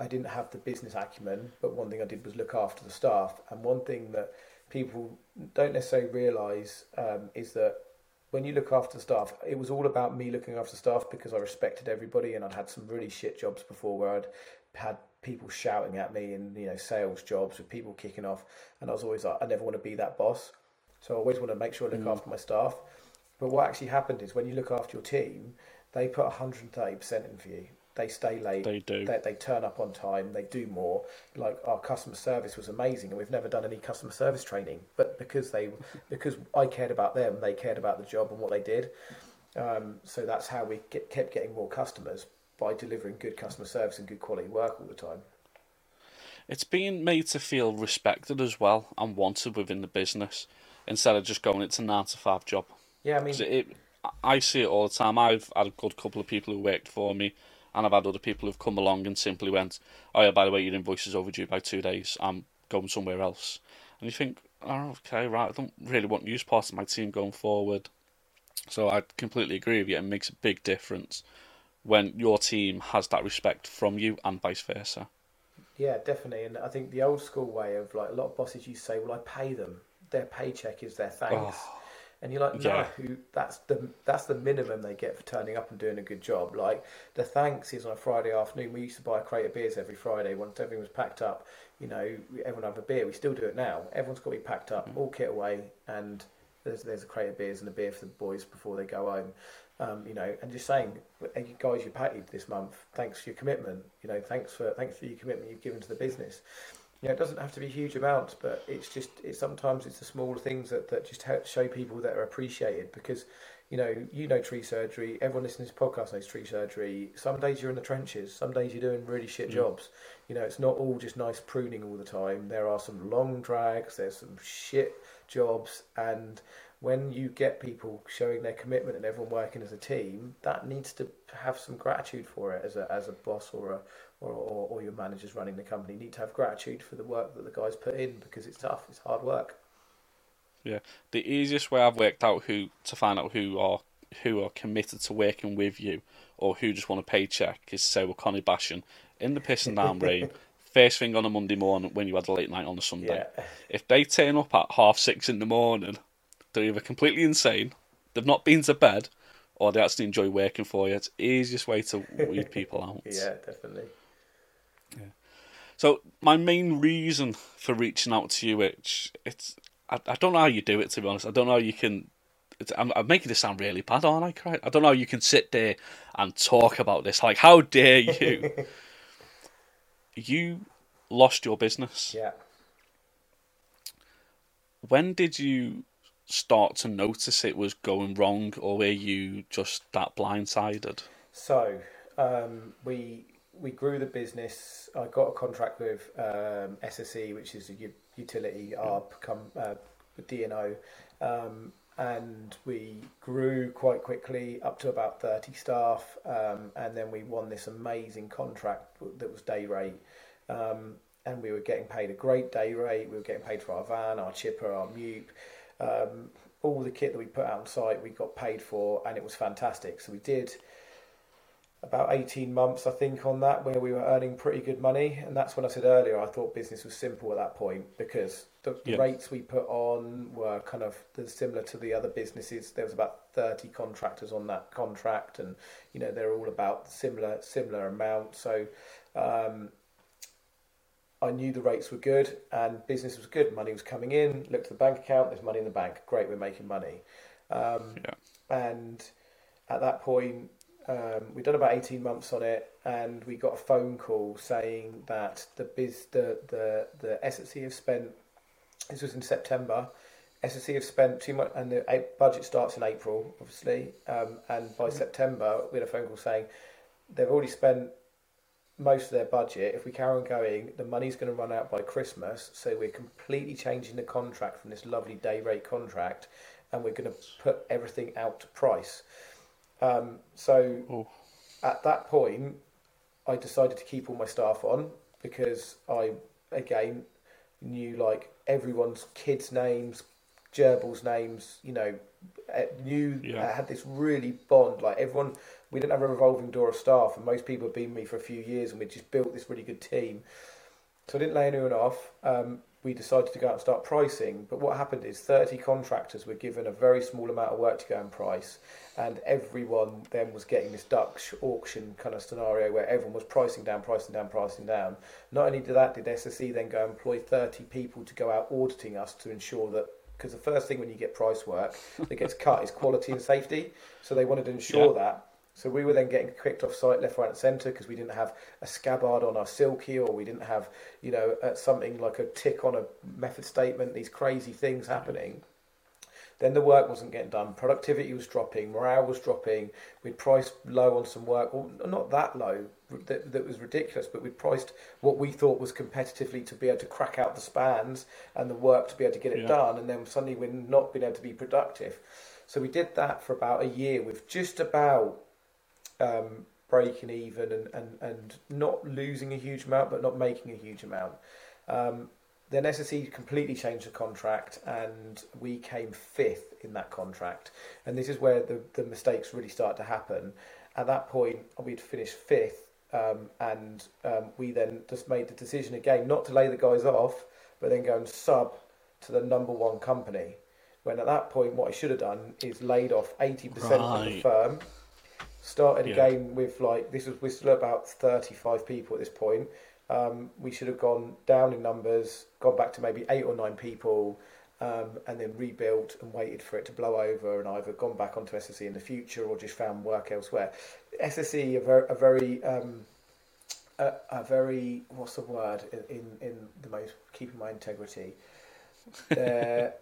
I didn't have the business acumen, but one thing I did was look after the staff. And one thing that people don't necessarily realise um, is that when you look after staff, it was all about me looking after staff because I respected everybody and I'd had some really shit jobs before where I'd had people shouting at me and you know sales jobs with people kicking off and I was always like I never want to be that boss. So I always want to make sure I look mm. after my staff. But what actually happened is when you look after your team they put 130% in for you they stay late. They do. They, they turn up on time. They do more. Like our customer service was amazing, and we've never done any customer service training. But because they, [LAUGHS] because I cared about them, they cared about the job and what they did. Um, so that's how we get, kept getting more customers by delivering good customer service and good quality work all the time. It's being made to feel respected as well and wanted within the business instead of just going it's a nine to five job. Yeah, I mean, it, I see it all the time. I've had a good couple of people who worked for me and I've had other people who've come along and simply went, "Oh yeah, by the way, your invoice is overdue by two days. I'm going somewhere else." And you think, oh, okay, right, I don't really want you as part of my team going forward. So I completely agree with you. It makes a big difference when your team has that respect from you and vice versa. Yeah, definitely. And I think the old school way of like a lot of bosses you say, well, I pay them. Their paycheck is their thanks. Oh, and you're like, no, yeah. who that's the that's the minimum they get for turning up and doing a good job. Like the thanks is on a Friday afternoon. We used to buy a crate of beers every Friday once everything was packed up. You know, everyone have a beer. We still do it now. Everyone's got to be packed up, mm-hmm. all kit away, and there's there's a crate of beers and a beer for the boys before they go home. Um, you know, and just saying, hey, guys, you paid this month. Thanks for your commitment. You know, thanks for thanks for your commitment you've given to the business. You know, it doesn't have to be huge amounts, but it's just it's sometimes it's the small things that, that just help show people that are appreciated because you know you know tree surgery. Everyone listening to this podcast knows tree surgery. Some days you're in the trenches. Some days you're doing really shit mm. jobs. You know, it's not all just nice pruning all the time. There are some long drags. There's some shit jobs and when you get people showing their commitment and everyone working as a team, that needs to have some gratitude for it as a as a boss or a or, or, or your managers running the company need to have gratitude for the work that the guys put in because it's tough, it's hard work. Yeah, the easiest way I've worked out who to find out who are who are committed to working with you or who just want a paycheck is to say with Connie Bashan in the pissing down [LAUGHS] rain. First thing on a Monday morning when you had a late night on a Sunday. Yeah. If they turn up at half six in the morning they're either completely insane, they've not been to bed, or they actually enjoy working for you. It's the easiest way to weed [LAUGHS] people out. yeah, definitely. Yeah. So my main reason for reaching out to you, which it's I, I don't know how you do it to be honest. I don't know how you can. I'm, I'm making this sound really bad, aren't I? Craig? I don't know how you can sit there and talk about this. Like, how dare you? [LAUGHS] you lost your business. Yeah. When did you start to notice it was going wrong, or were you just that blindsided? So um, we we grew the business. I got a contract with um, SSE, which is a utility ARB, come uh, DNO, um, and we grew quite quickly up to about thirty staff, um, and then we won this amazing contract that was day rate. Um, and we were getting paid a great day rate. We were getting paid for our van, our chipper, our MEWP. Um, all the kit that we put out on site, we got paid for, and it was fantastic. So we did about 18 months, I think, on that, where we were earning pretty good money. And that's when I said earlier, I thought business was simple at that point because the, rates we put on were kind of similar to the other businesses. There was about 30 contractors on that contract, and you know they're all about similar similar amount. So um, I knew the rates were good and business was good. Money was coming in. Looked at the bank account. There's money in the bank. Great, we're making money. Um, yeah. And at that point, um, we'd done about eighteen months on it, and we got a phone call saying that the biz, the the the SSE have spent. This was in September. SSE have spent too much, and the budget starts in April, obviously. Um, and by mm-hmm. September, we had a phone call saying they've already spent most of their budget. If we carry on going, the money's going to run out by Christmas. So we're completely changing the contract from this lovely day rate contract, and we're going to put everything out to price. Um, so Ooh. at that point, I decided to keep all my staff on because I again knew like everyone's kids' names, gerbils' names. You know, eh, knew yeah. I had this really bond. Like everyone we didn't have a revolving door of staff, and most people had been with me for a few years, and we just built this really good team. So I didn't lay anyone off. Um, we decided to go out and start pricing. But what happened is 30 contractors were given a very small amount of work to go and price, and everyone then was getting this Dutch auction kind of scenario where everyone was pricing down, pricing down, pricing down. Not only did that, did SSE then go employ 30 people to go out auditing us to ensure that because the first thing when you get price work that gets cut is quality and safety. So they wanted to ensure yeah. that. So we were then getting kicked off site left, right, and centre because we didn't have a scabbard on our silky, or we didn't have, you know, uh, something like a tick on a method statement. These crazy things happening. Then the work wasn't getting done. Productivity was dropping. Morale was dropping. We'd priced low on some work, well, not that low, that, that was ridiculous, but we'd priced what we thought was competitively to be able to crack out the spans and the work to be able to get it yeah. done. And then suddenly we're not being able to be productive. So we did that for about a year with just about um, breaking even and, and, and not losing a huge amount, but not making a huge amount. Um, then SSE completely changed the contract, and we came fifth in that contract. And this is where the, the mistakes really start to happen. At that point, we'd finished fifth, um, and um, we then just made the decision again not to lay the guys off, but then go and sub to the number one company. When at that point, what I should have done is laid off 80% of the firm, started Yeah. again with like, this was, we're still about 35 people at this point. Um, we should have gone down in numbers, gone back to maybe eight or nine people, um, and then rebuilt and waited for it to blow over and either gone back onto SSE in the future or just found work elsewhere. SSE are very, are very, um, a, a very what's the word in, in, in the most keeping my integrity. [LAUGHS]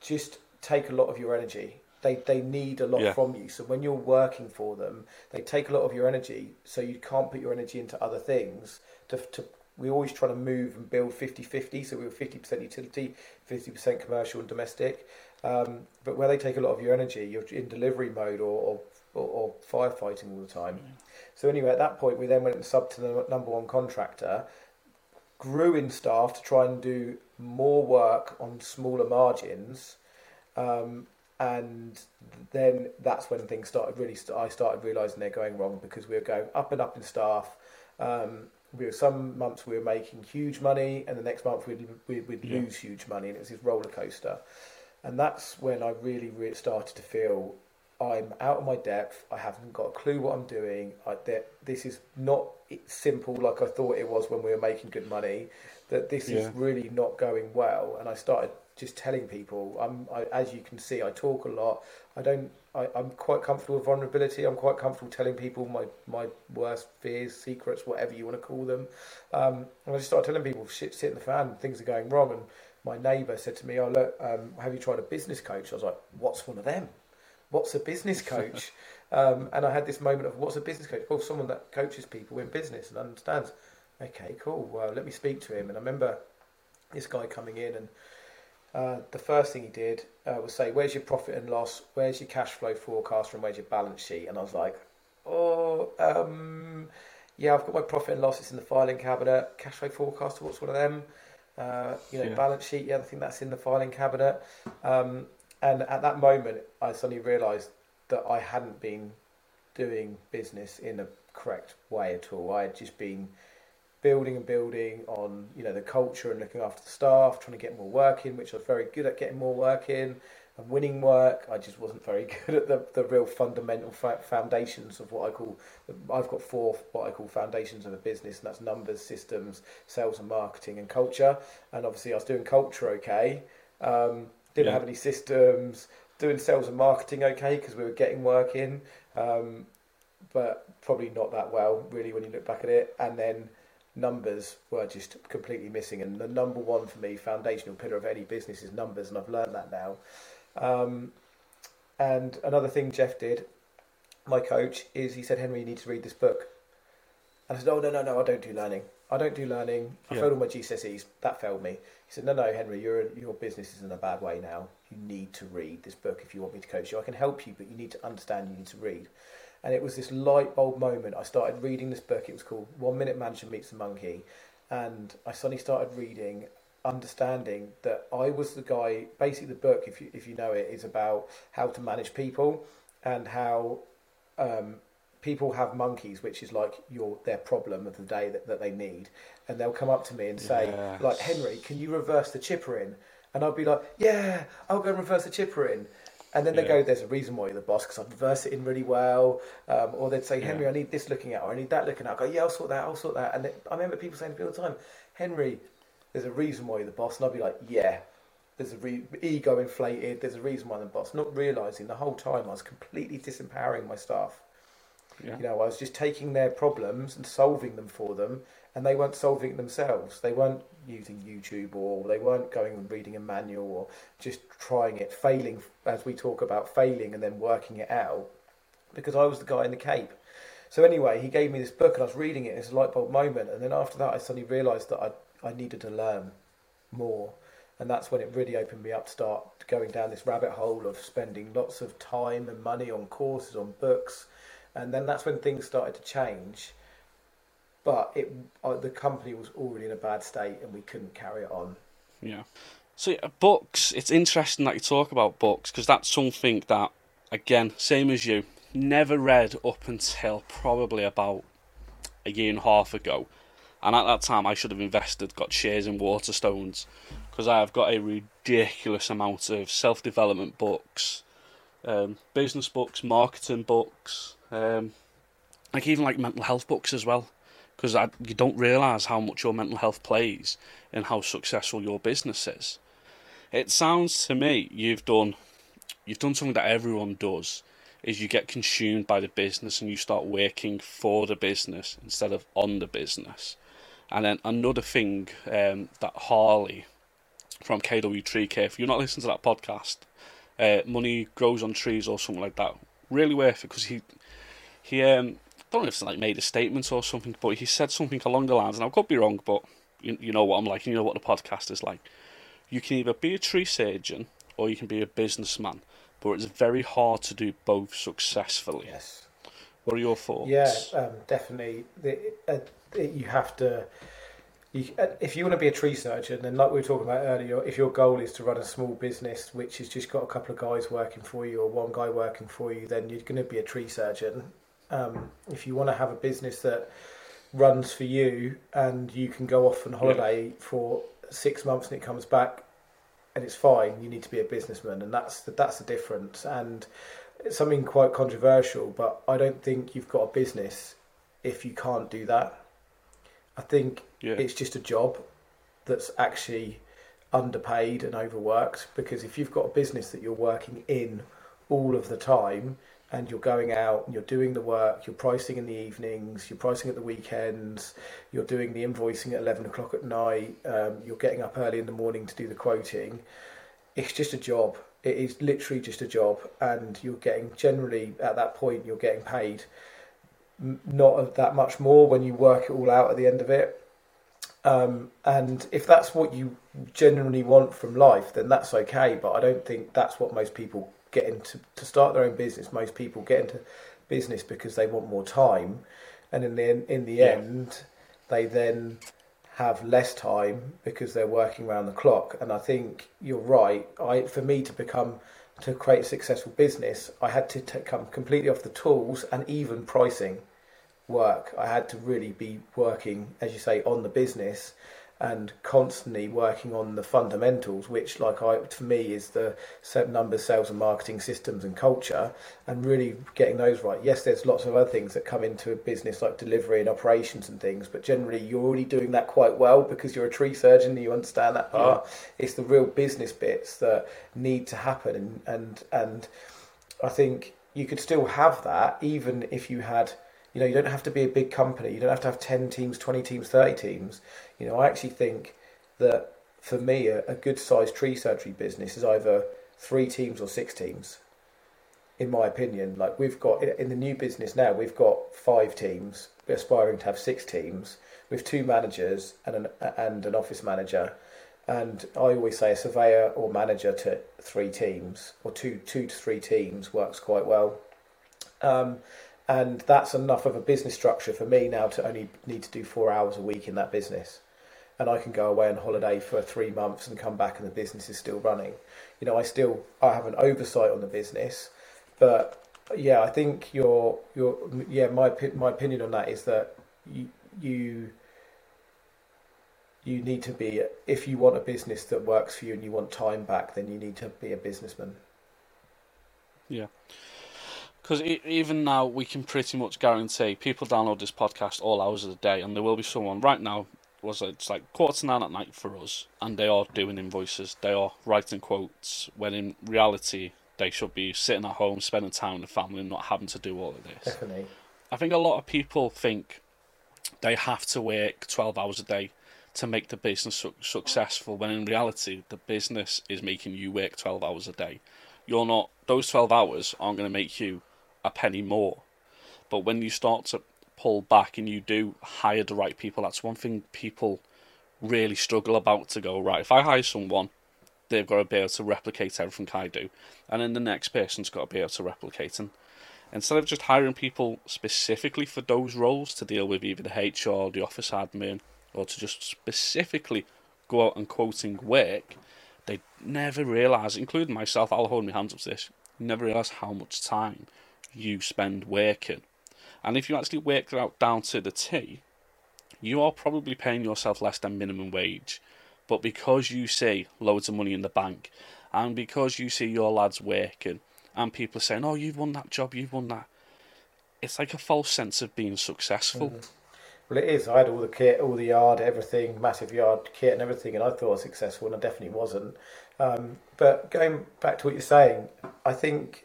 Just take a lot of your energy. They they need a lot Yeah. from you. So when you're working for them, they take a lot of your energy. So you can't put your energy into other things. To, to we always try to move and build 50-50. So we were fifty percent utility, fifty percent commercial and domestic. Um, but where they take a lot of your energy, you're in delivery mode or or, or, or firefighting all the time. So anyway, at that point, we then went and sub to the number one contractor, grew in staff to try and do more work on smaller margins, um, and then that's when things started really. St- I started realizing they're going wrong because we were going up and up in staff. Um, we were some months we were making huge money, and the next month we'd we'd, we'd Yeah. lose huge money, and it was this roller coaster. And that's when I really, really started to feel I'm out of my depth. I haven't got a clue what I'm doing. I, that this is not simple like I thought it was when we were making good money. That this Yeah. is really not going well. And I started just telling people. I'm, I, as you can see, I talk a lot. I don't. I, I'm quite comfortable with vulnerability. I'm quite comfortable telling people my my worst fears, secrets, whatever you want to call them. Um, and I just started telling people, shit's hitting the fan. Things are going wrong. And my neighbour said to me, "Oh look, um, have you tried a business coach?" I was like, "What's one of them?" what's a business [LAUGHS] coach? um, and I had this moment of what's a business coach? Well, someone that coaches people in business and understands. Okay, cool. Well, let me speak to him. And I remember this guy coming in, and uh, the first thing he did uh, was say, "Where's your profit and loss? Where's your cash flow forecast? And where's your balance sheet?" And I was like, "Oh, um, yeah, I've got my profit and loss. It's in the filing cabinet. Cash flow forecast. What's one of them? Uh, you know, Yeah. balance sheet. Yeah, I think that's in the filing cabinet." Um, and at that moment, I suddenly realised that I hadn't been doing business in a correct way at all. I had just been building and building on, you know, the culture and looking after the staff, trying to get more work in, which I was very good at getting more work in and winning work. I just wasn't very [LAUGHS] good at the, the real fundamental fa- foundations of what I call. I've got four what I call foundations of a business, and that's numbers, systems, sales and marketing, and culture. And obviously, I was doing culture okay. Um, didn't Yeah. have any systems. Doing sales and marketing okay because we were getting work in, um, but probably not that well really when you look back at it. And then numbers were just completely missing. And the number one for me, foundational pillar of any business is numbers, and I've learned that now. Um, and another thing Jeff did, my coach, is he said, Henri, you need to read this book. And I said, Oh, no, no, no, I don't do learning. I don't do learning. I Yeah. failed all my GCSEs. That failed me. He said, No, no, Henri, your your business is in a bad way now. You need to read this book if you want me to coach you. I can help you, but you need to understand. You need to read. And it was this light bulb moment. I started reading this book. It was called One Minute Manager Meets the Monkey, and I suddenly started reading, understanding that I was the guy. Basically, the book, if you if you know it, is about how to manage people and how um, people have monkeys, which is like your their problem of the day that, that they need, and they'll come up to me and say, Yes. like Henri, can you reverse the chipper in? And I'll be like, yeah, I'll go and reverse the chipper in. And then they Yeah. go, there's a reason why you're the boss because I reverse it in really well. Um, or they'd say, Henri, Yeah. I need this looking at, or I need that looking at. I go, yeah, I'll sort that, I'll sort that. And then, I remember people saying to me all the time, Henri, there's a reason why you're the boss. And I'd be like, yeah, there's a re- ego inflated. There's a reason why I'm the boss. Not realizing the whole time I was completely disempowering my staff. Yeah. You know, I was just taking their problems and solving them for them, and they weren't solving it themselves. They weren't using YouTube or they weren't going and reading a manual or just trying it, failing, as we talk about failing and then working it out, because I was the guy in the cape. So anyway, he gave me this book and I was reading it, it's a light bulb moment. And then after that, I suddenly realised that I, I needed to learn more. And that's when it really opened me up to start going down this rabbit hole of spending lots of time and money on courses, on books. And then that's when things started to change. But it uh, the company was already in a bad state and we couldn't carry it on. Yeah. So yeah, books. It's interesting that you talk about books because that's something that, again, same as you, never read up until probably about a year and a half ago. And at that time, I should have invested, got shares in Waterstones, because I have got a ridiculous amount of self development books, um, business books, marketing books, um, like even like mental health books as well. Because you don't realise how much your mental health plays in how successful your business is. It sounds to me you've done you've done something that everyone does is you get consumed by the business and you start working for the business instead of on the business. And then another thing um, that Harley from KW Tree Care, if you're not listening to that podcast, uh, Money Grows on Trees or something like that, really worth it because he he um, don't know if it's like made a statement or something, but he said something along the lines, and I could be wrong, but you, you know what I'm like, you know what the podcast is like. You can either be a tree surgeon or you can be a businessman but it's very hard to do both successfully. Yes. What are your thoughts? Yeah, um, definitely. The, uh, you have to. You, uh, if you want to be a tree surgeon, then like we were talking about earlier, if your goal is to run a small business which has just got a couple of guys working for you or one guy working for you, then you're going to be a tree surgeon. Um, if you want to have a business that runs for you and you can go off on holiday yeah. for six months and it comes back and it's fine. You need to be a businessman, and that's the, that's the difference. And it's something quite controversial, but I don't think you've got a business if you can't do that. I think yeah. it's just a job that's actually underpaid and overworked because if you've got a business that you're working in all of the time and you're going out and you're doing the work, you're pricing in the evenings, you're pricing at the weekends, you're doing the invoicing at 11 o'clock at night, um, you're getting up early in the morning to do the quoting. It's just a job. It is literally just a job, and you're getting generally at that point you're getting paid not that much more when you work it all out at the end of it. Um, and if that's what you genuinely want from life, then that's okay. But I don't think that's what most people get into to start their own business. Most people get into business because they want more time, and in the in the yeah. end, they then have less time because they're working around the clock. And I think you're right. I for me to become to create a successful business, I had to t- come completely off the tools and even pricing work. I had to really be working, as you say, on the business and constantly working on the fundamentals, which, like I, for me, is the set numbers, sales, and marketing systems and culture, and really getting those right. Yes, there's lots of other things that come into a business like delivery and operations and things, but generally you're already doing that quite well because you're a tree surgeon and you understand that part. Yeah. It's the real business bits that need to happen, and and and I think you could still have that even if you had you know, you don't have to be a big company. You don't have to have 10 teams, 20 teams, 30 teams. You know, I actually think that for me, a, a good sized tree surgery business is either three teams or six teams, in my opinion. Like we've got in the new business now, we've got five teams. We're aspiring to have six teams with two managers and an, and an office manager. And I always say a surveyor or manager to three teams or two two to three teams works quite well. Um, and that's enough of a business structure for me now to only need to do four hours a week in that business and I can go away on holiday for three months and come back and the business is still running. You know, I still I have an oversight on the business, but yeah, I think your your yeah my my opinion on that is that you you you need to be if you want a business that works for you and you want time back, then you need to be a businessman. Yeah. Because even now, we can pretty much guarantee people download this podcast all hours of the day, and there will be someone right now. Was it's like quarter to nine at night for us, and they are doing invoices, they are writing quotes. When in reality, they should be sitting at home, spending time with the family, and not having to do all of this. Definitely. I think a lot of people think they have to work twelve hours a day to make the business su- successful. When in reality, the business is making you work twelve hours a day. You're not; those twelve hours aren't going to make you a penny more. But when you start to pull back and you do hire the right people, that's one thing people really struggle about to go, right, if I hire someone, they've got to be able to replicate everything I do. And then the next person's got to be able to replicate. And instead of just hiring people specifically for those roles to deal with either the HR, the office admin, or to just specifically go out and quoting work, they never realise, including myself, I'll hold my hands up to this, never realise how much time you spend working. And if you actually work it out down to the T, you are probably paying yourself less than minimum wage. But because you see loads of money in the bank, and because you see your lads working, and people are saying, "Oh, you've won that job, you've won that," it's like a false sense of being successful. Mm-hmm. Well, it is. I had all the kit, all the yard, everything, massive yard kit and everything, and I thought I was successful, and I definitely wasn't. Um, but going back to what you're saying, I think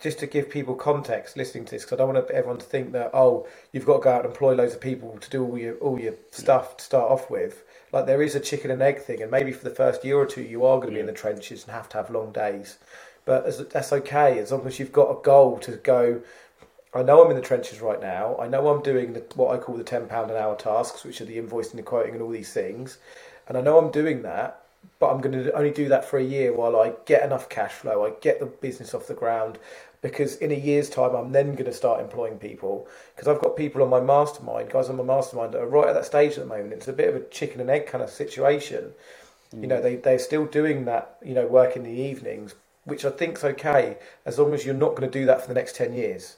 just to give people context listening to this, because I don't want everyone to think that oh, you've got to go out and employ loads of people to do all your all your stuff to start off with. Like there is a chicken and egg thing, and maybe for the first year or two, you are going to be in the trenches and have to have long days. But as, that's okay as long as you've got a goal to go. I know I'm in the trenches right now. I know I'm doing the, what I call the ten pound an hour tasks, which are the invoicing, the quoting, and all these things. And I know I'm doing that, but I'm going to only do that for a year while I get enough cash flow. I get the business off the ground because in a year's time I'm then going to start employing people because I've got people on my mastermind, guys on my mastermind that are right at that stage at the moment. It's a bit of a chicken and egg kind of situation. Mm. You know, they they're still doing that, you know, work in the evenings, which I think's okay as long as you're not going to do that for the next 10 years.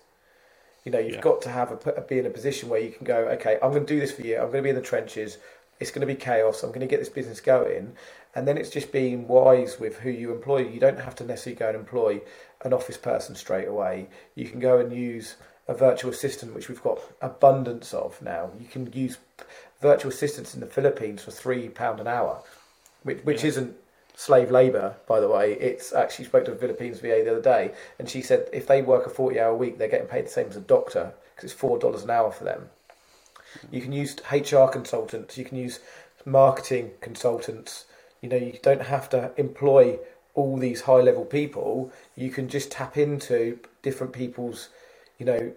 You know, you've yeah. got to have a, put be in a position where you can go, okay, I'm going to do this for you. I'm going to be in the trenches. It's going to be chaos. I'm going to get this business going. And then it's just being wise with who you employ. You don't have to necessarily go and employ an office person straight away. You can go and use a virtual assistant, which we've got abundance of now. You can use virtual assistants in the Philippines for three pound an hour, which, which yeah. isn't slave labour, by the way. It's actually spoke to a Philippines VA the other day, and she said if they work a forty-hour week, they're getting paid the same as a doctor because it's four dollars an hour for them. You can use HR consultants. You can use marketing consultants. You know, you don't have to employ all these high level people, you can just tap into different people's, you know,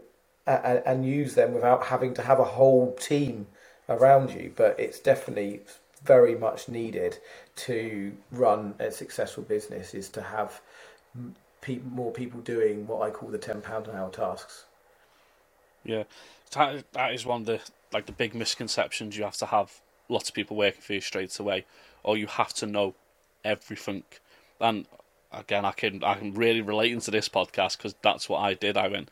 and, and use them without having to have a whole team around you. But it's definitely very much needed to run a successful business is to have pe- more people doing what I call the ten pound an hour tasks. Yeah, that, that is one of the like the big misconceptions you have to have. Lots of people working for you straight away, or you have to know everything and again, I can I can really relate into this podcast because that's what I did. I went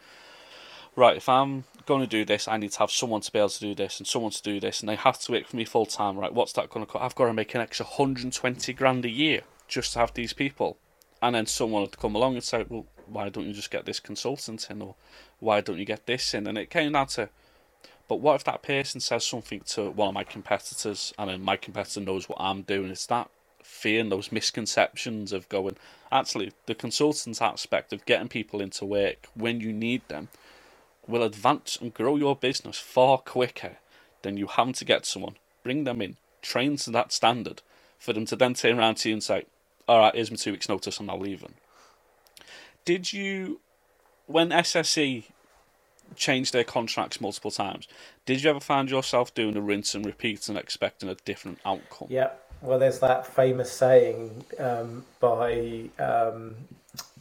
right. If I'm going to do this, I need to have someone to be able to do this and someone to do this, and they have to work for me full time. Right? What's that going to cost? I've got to make an extra 120 grand a year just to have these people, and then someone would come along and say, "Well, why don't you just get this consultant in, or why don't you get this in?" And it came down to. But what if that person says something to one of my competitors, and then my competitor knows what I'm doing? It's that fear and those misconceptions of going, actually, the consultants aspect of getting people into work when you need them will advance and grow your business far quicker than you having to get someone, bring them in, train to that standard, for them to then turn around to you and say, all right, here's my two weeks' notice I'm leaving. Did you, when SSE changed their contracts multiple times, did you ever find yourself doing a rinse and repeat and expecting a different outcome? Yeah, well, there's that famous saying um, by um,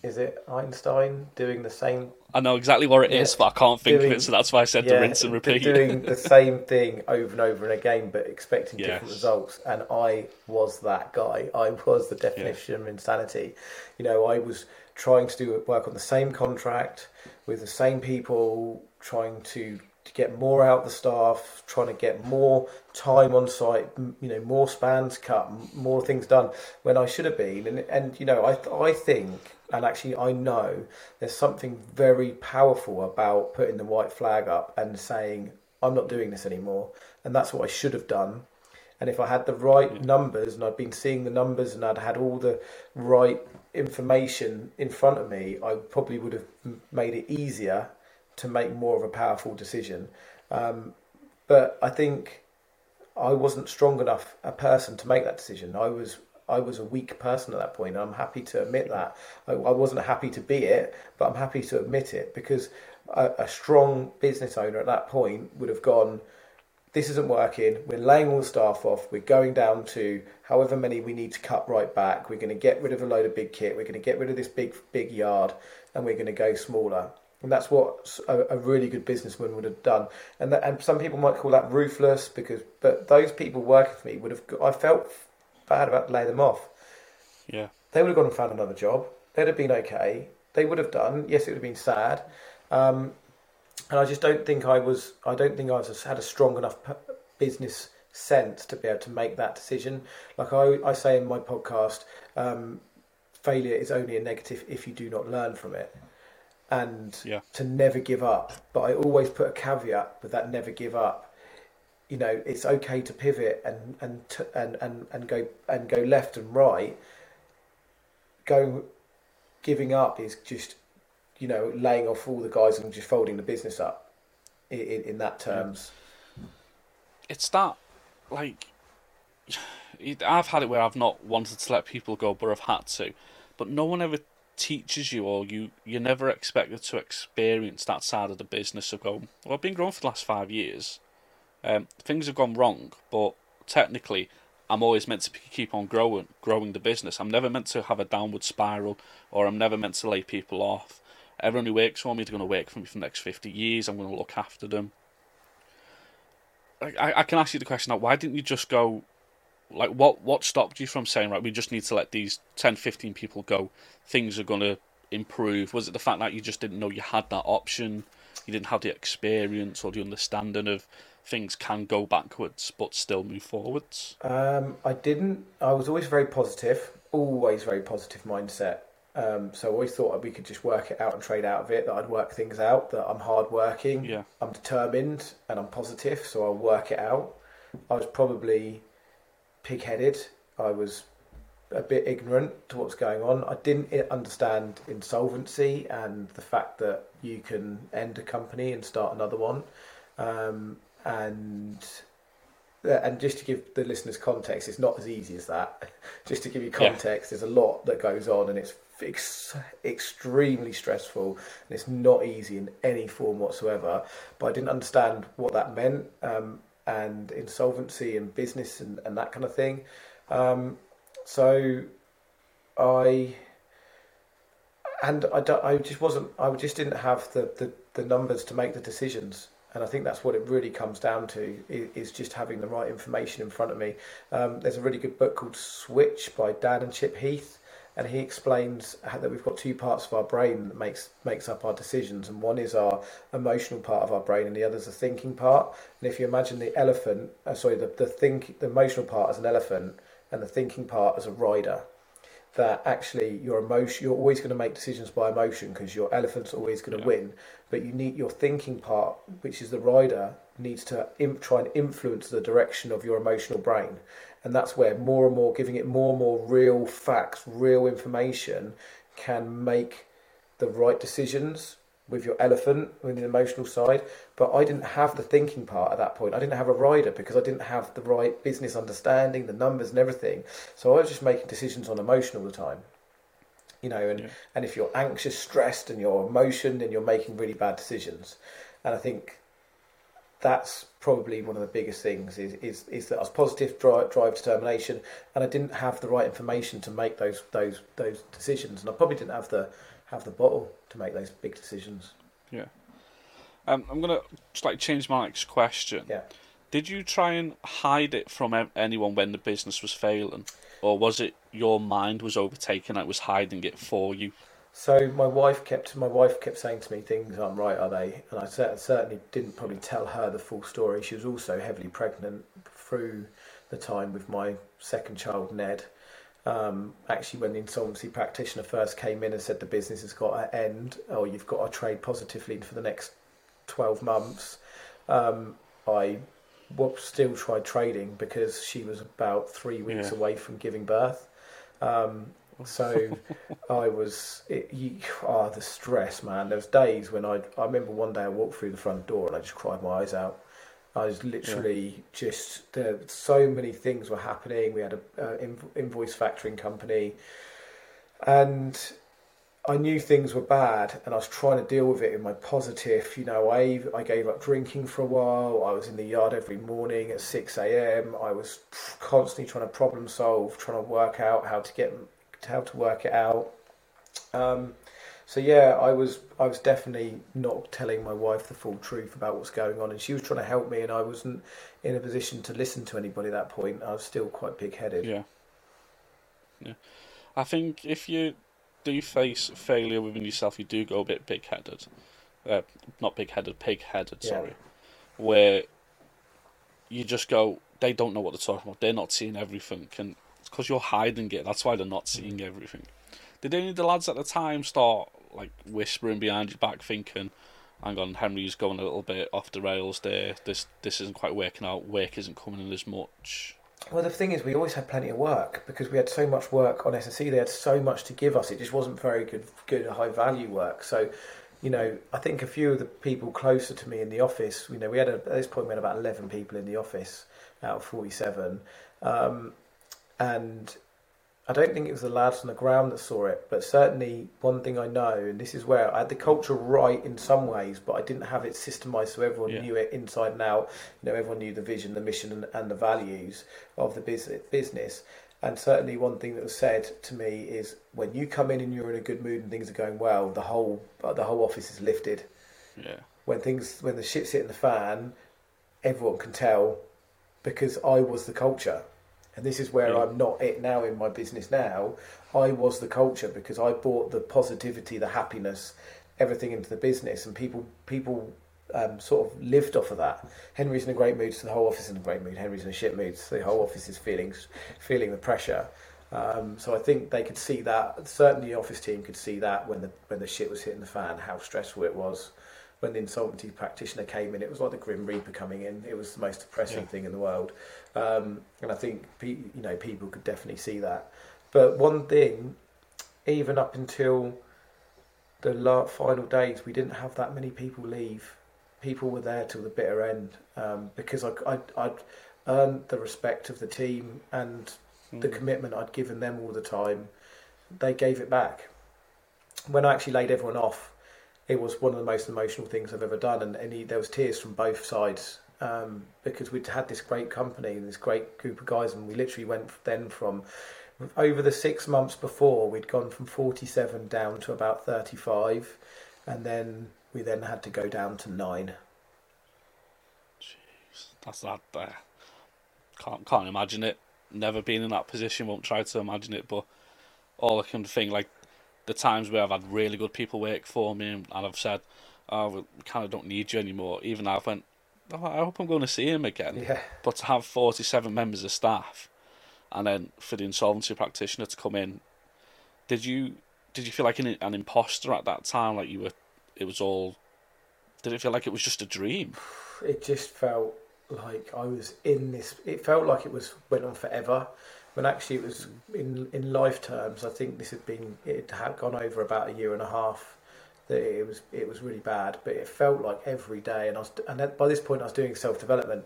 is it Einstein doing the same? I know exactly what it yeah, is, but I can't think doing, of it, so that's why I said yeah, to rinse and repeat. Doing the [LAUGHS] same thing over and over and again, but expecting yes. different results. And I was that guy. I was the definition yeah. of insanity. You know, I was trying to do work on the same contract with the same people, trying to to get more out of the staff, trying to get more time on site, you know, more spans cut, more things done when I should have been. And, and you know, I, I think, and actually I know, there's something very powerful about putting the white flag up and saying, I'm not doing this anymore. And that's what I should have done. And if I had the right numbers and I'd been seeing the numbers and I'd had all the right information in front of me, I probably would have made it easier to make more of a powerful decision. Um, but I think I wasn't strong enough a person to make that decision. I was I was a weak person at that point. I'm happy to admit that. I, I wasn't happy to be it, but I'm happy to admit it because a, a strong business owner at that point would have gone. This isn't working. We're laying all the staff off. We're going down to however many we need to cut right back. We're going to get rid of a load of big kit. We're going to get rid of this big big yard, and we're going to go smaller And that's what a, a really good businessman would have done. And that, and some people might call that ruthless because, but those people working for me would have. I felt bad about laying them off. Yeah. They would have gone and found another job. They'd have been okay. They would have done. Yes, it would have been sad. Um, and I just don't think I was. I don't think I was had a strong enough business sense to be able to make that decision. Like I, I say in my podcast, um, failure is only a negative if you do not learn from it and yeah. to never give up. But I always put a caveat with that never give up. You know, it's okay to pivot and and t- and, and and go and go left and right. Going, giving up is just, you know, laying off all the guys and just folding the business up. In, in, in that terms, it's that like [SIGHS] I've had it where I've not wanted to let people go, but I've had to. But no one ever teaches you, or you you're never expected to experience that side of the business of going. Well, I've been growing for the last five years. Um, things have gone wrong, but technically, I'm always meant to keep on growing, growing the business. I'm never meant to have a downward spiral, or I'm never meant to lay people off. Everyone who works for me is going to work for me for the next fifty years. I'm going to look after them. I, I can ask you the question now. Why didn't you just go like what what stopped you from saying right we just need to let these 10 15 people go things are going to improve was it the fact that you just didn't know you had that option you didn't have the experience or the understanding of things can go backwards but still move forwards um, i didn't i was always very positive always very positive mindset um, so I always thought we could just work it out and trade out of it. That I'd work things out. That I'm hardworking. Yeah. I'm determined and I'm positive. So I'll work it out. I was probably pig-headed. I was a bit ignorant to what's going on. I didn't understand insolvency and the fact that you can end a company and start another one. Um, and and just to give the listeners context, it's not as easy as that. [LAUGHS] just to give you context, yeah. there's a lot that goes on, and it's ex- extremely stressful, and it's not easy in any form whatsoever. But I didn't understand what that meant. Um, and insolvency and business and, and that kind of thing. Um, so I and I, I just wasn't I just didn't have the, the, the numbers to make the decisions and I think that's what it really comes down to is, is just having the right information in front of me. Um, there's a really good book called Switch by Dan and Chip Heath, and he explains that we've got two parts of our brain that makes makes up our decisions, and one is our emotional part of our brain, and the other is the thinking part. And if you imagine the elephant, uh, sorry, the the think the emotional part as an elephant, and the thinking part as a rider, that actually your emotion you're always going to make decisions by emotion because your elephant's always going to yeah. win, but you need your thinking part, which is the rider, needs to imp, try and influence the direction of your emotional brain and that's where more and more giving it more and more real facts real information can make the right decisions with your elephant with the emotional side but i didn't have the thinking part at that point. I didn't have a rider because i didn't have the right business understanding the numbers and everything. So i was just making decisions on emotion all the time you know and, yeah. and if you're anxious stressed and you're emotion then you're making really bad decisions. And i think that's probably one of the biggest things is, is, is that I was positive drive, drive determination and I didn't have the right information to make those those those decisions. And I probably didn't have the have the bottle to make those big decisions. Yeah. Um, I'm gonna just like change my next question. Yeah. Did you try and hide it from anyone when the business was failing, or was it your mind was overtaken and it was hiding it for you? So my wife kept my wife kept saying to me, "Things aren't right, are they?" And I certainly didn't probably tell her the full story. She was also heavily pregnant through the time with my second child, Ned. Um, actually, when the insolvency practitioner first came in and said the business has got to end, or you've got to trade positively for the next twelve months, um, I still tried trading because she was about three weeks yeah. away from giving birth. Um, so [LAUGHS] I was, it, you, oh, the stress, man. There was days when I, I remember one day I walked through the front door and I just cried my eyes out. I was literally yeah. just there. So many things were happening. We had a, a invoice factoring company, and I knew things were bad, and I was trying to deal with it in my positive. You know, I I gave up drinking for a while. I was in the yard every morning at six a.m. I was constantly trying to problem solve, trying to work out how to get how to work it out. Um, so yeah, I was I was definitely not telling my wife the full truth about what's going on, and she was trying to help me, and I wasn't in a position to listen to anybody at that point. I was still quite big headed. Yeah. Yeah. I think if you do face failure within yourself, you do go a bit big headed. Uh, not big headed, pig headed, Yeah. sorry. Where you just go, they don't know what they're talking about. They're not seeing everything. And it's because you're hiding it. That's why they're not seeing everything. Did any of the lads at the time start like whispering behind your back, thinking, hang on, Henri's going a little bit off the rails there. This this isn't quite working out. Work isn't coming in as much. Well, the thing is, we always had plenty of work because we had so much work on SSE. They had so much to give us. It just wasn't very good, good high value work. So, you know, I think a few of the people closer to me in the office, you know, we had a, at this point we had about eleven people in the office out of forty-seven, um, and I don't think it was the lads on the ground that saw it, but certainly one thing I know, and this is where I had the culture right in some ways, but I didn't have it systemized so everyone Yeah. knew it inside and out. You know, everyone knew the vision, the mission, and, and the values of the business. And certainly one thing that was said to me is when you come in and you're in a good mood and things are going well, the whole the whole office is lifted. Yeah. When things when the shit's hitting the fan, everyone can tell because I was the culture. And this is where Yeah. I'm not it now in my business now. I was the culture because I brought the positivity, the happiness, everything into the business, and people people um, sort of lived off of that. Henri's in a great mood, so the whole office is in a great mood. Henri's in a shit mood, so the whole office is feeling feeling the pressure. Um, so I think they could see that. Certainly, the office team could see that when the when the shit was hitting the fan, how stressful it was. When the insolvency practitioner came in, it was like the Grim Reaper coming in. It was the most depressing Yeah. thing in the world, um, and I think pe- you know people could definitely see that. But one thing, even up until the la- final days, we didn't have that many people leave. People were there till the bitter end um, because I, I, I'd earned the respect of the team and the Mm. commitment I'd given them all the time. They gave it back. When I actually laid everyone off, it was one of the most emotional things I've ever done, and, and he, there was tears from both sides um, because we'd had this great company and this great group of guys, and we literally went then from over the six months before we'd gone from 47 down to about 35 and then we then had to go down to nine Jeez, That's that there. Can't can't imagine it. Never been in that position. Won't try to imagine it. But all I can think like the times where I've had really good people work for me and I've said, "Oh, we kind of don't need you anymore." Even though I've went, oh, "I hope I'm going to see him again." yeah But to have 47 members of staff, and then for the insolvency practitioner to come in, did you did you feel like an, an imposter at that time? Like you were, it was all. Did it feel like it was just a dream? [SIGHS] it just felt like I was in this. It felt like it was went on forever, when actually it was mm. in in life terms. I think this had been it had gone over about a year and a half. That it was it was really bad, but it felt like every day. And I was and by this point I was doing self development,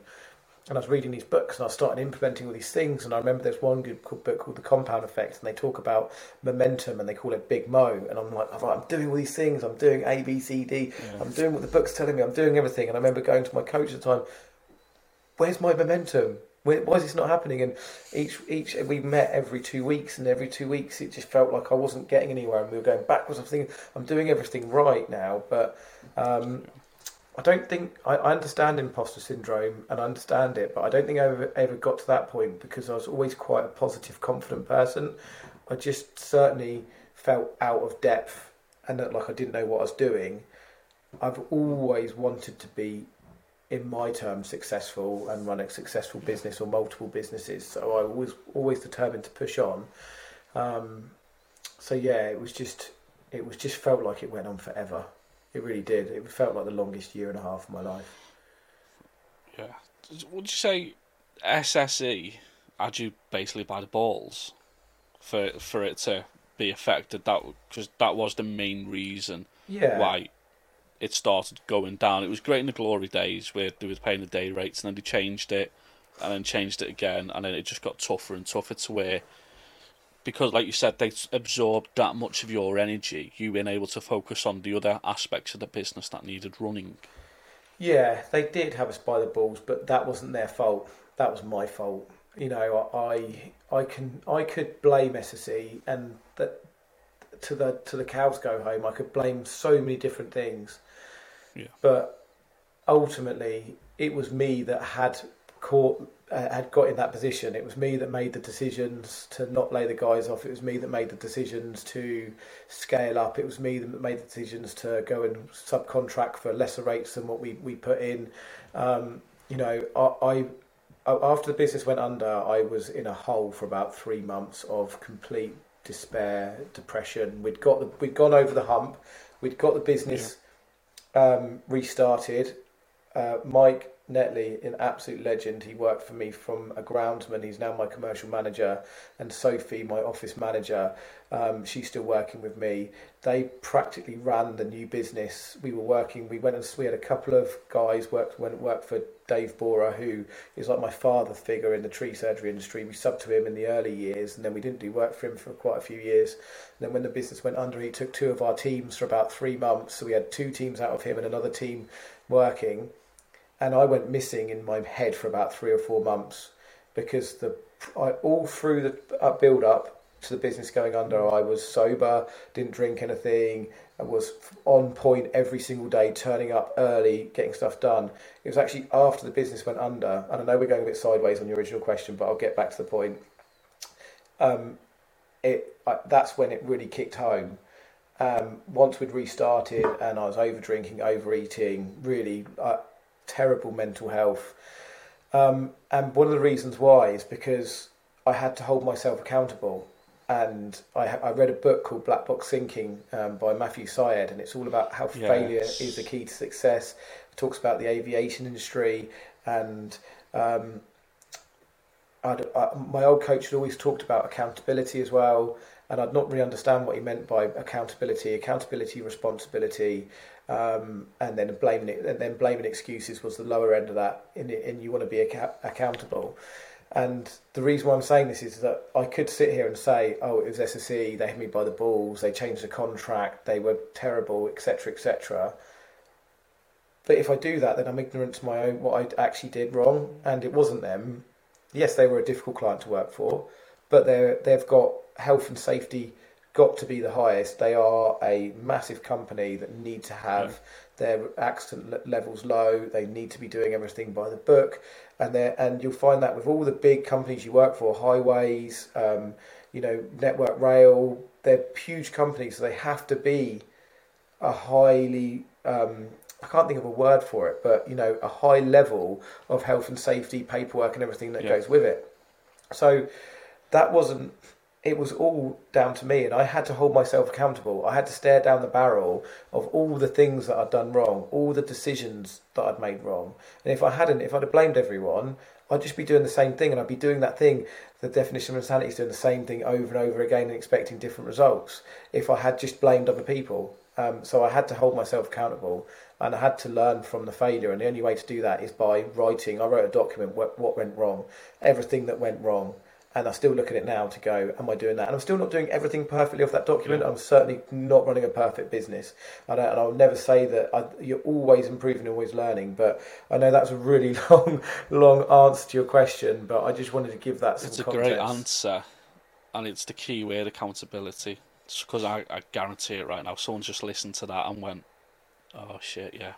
and I was reading these books and I started implementing all these things. And I remember there's one good book called The Compound Effect, and they talk about momentum and they call it Big Mo. And I'm like, I'm doing all these things. I'm doing A, B, C, D. Yeah. I'm doing what the book's telling me. I'm doing everything. And I remember going to my coach at the time. Where's my momentum? Why is this not happening? And each each we met every two weeks, and every two weeks it just felt like I wasn't getting anywhere, and we were going backwards. I'm thinking I'm doing everything right now, but um, I don't think I, I understand imposter syndrome and I understand it, but I don't think I ever, ever got to that point because I was always quite a positive, confident person. I just certainly felt out of depth and that like I didn't know what I was doing. I've always wanted to be, in my terms, successful and run a successful business or multiple businesses. So I was always determined to push on. Um, so yeah, it was just it was just felt like it went on forever. It really did. It felt like the longest year and a half of my life. Yeah. Would you say SSE had you basically by the balls for for it to be affected? That because that was the main reason Yeah. why it started going down. It was great in the glory days where they was paying the day rates, and then they changed it, and then changed it again, and then it just got tougher and tougher to where. Because, like you said, they absorbed that much of your energy. You being able to focus on the other aspects of the business that needed running. Yeah, they did have us by the balls, but that wasn't their fault. That was my fault. You know, I I can I could blame SSE and that to the to the cows go home. I could blame so many different things, Yeah. but ultimately it was me that had caught uh, had got in that position. It was me that made the decisions to not lay the guys off. It was me that made the decisions to scale up. It was me that made the decisions to go and subcontract for lesser rates than what we, we put in. Um, you know, I, I after the business went under, I was in a hole for about three months of complete despair, depression. We'd got the, we'd gone over the hump. We'd got the business um, restarted. Uh, Mike Netley, an absolute legend. He worked for me from a groundsman. He's now my commercial manager, and Sophie, my office manager. Um, she's still working with me. They practically ran the new business. We were working. We went and we had a couple of guys worked went worked for Dave Bora, who is like my father figure in the tree surgery industry. We subbed to him in the early years, and then we didn't do work for him for quite a few years. And then when the business went under, he took two of our teams for about three months. So we had two teams out of him and another team working and I went missing in my head for about three or four months because the I, all through the build up to the business going under, I was sober, didn't drink anything, I was on point every single day, turning up early, getting stuff done. It was actually after the business went under, and I know we're going a bit sideways on your original question, but I'll get back to the point. Um, it I, that's when it really kicked home. Um, once we'd restarted and I was over drinking, overeating, really. Uh, terrible mental health. Um, and one of the reasons why is because I had to hold myself accountable. And I, I read a book called Black Box Thinking um, by Matthew Syed, and it's all about how yes. failure is the key to success. It talks about the aviation industry, and um, I, my old coach had always talked about accountability as well. And I'd not really understand what he meant by accountability, accountability, responsibility, um, and then blaming it, and then blaming excuses was the lower end of that. And, and you want to be ac- accountable. And the reason why I'm saying this is that I could sit here and say, "Oh, it was SSE. They hit me by the balls. They changed the contract. They were terrible, etc., etc." But if I do that, then I'm ignorant to my own what I actually did wrong, and it wasn't them. Yes, they were a difficult client to work for, but they they've got health and safety got to be the highest. They are a massive company that need to have yeah. their accident levels low. They need to be doing everything by the book, and they and you'll find that with all the big companies you work for, highways, um, you know, Network Rail. They're huge companies, so they have to be a highly um, I can't think of a word for it, but you know, a high level of health and safety paperwork and everything that yeah. goes with it. So that wasn't it was all down to me, and I had to hold myself accountable. I had to stare down the barrel of all the things that I'd done wrong, all the decisions that I'd made wrong. And if I hadn't, if I'd have blamed everyone, I'd just be doing the same thing, and I'd be doing that thing. The definition of insanity is doing the same thing over and over again and expecting different results. If I had just blamed other people, um, so I had to hold myself accountable, and I had to learn from the failure. And the only way to do that is by writing. I wrote a document what, what went wrong, everything that went wrong and I still look at it now to go, am I doing that? And I'm still not doing everything perfectly off that document. Yeah. I'm certainly not running a perfect business. I don't, and I'll never say that I, you're always improving, always learning. But I know that's a really [LAUGHS] long, long answer to your question. But I just wanted to give that. Some it's a context. great answer, and it's the key word accountability. Because I, I guarantee it right now, someone's just listened to that and went, "Oh shit, yeah."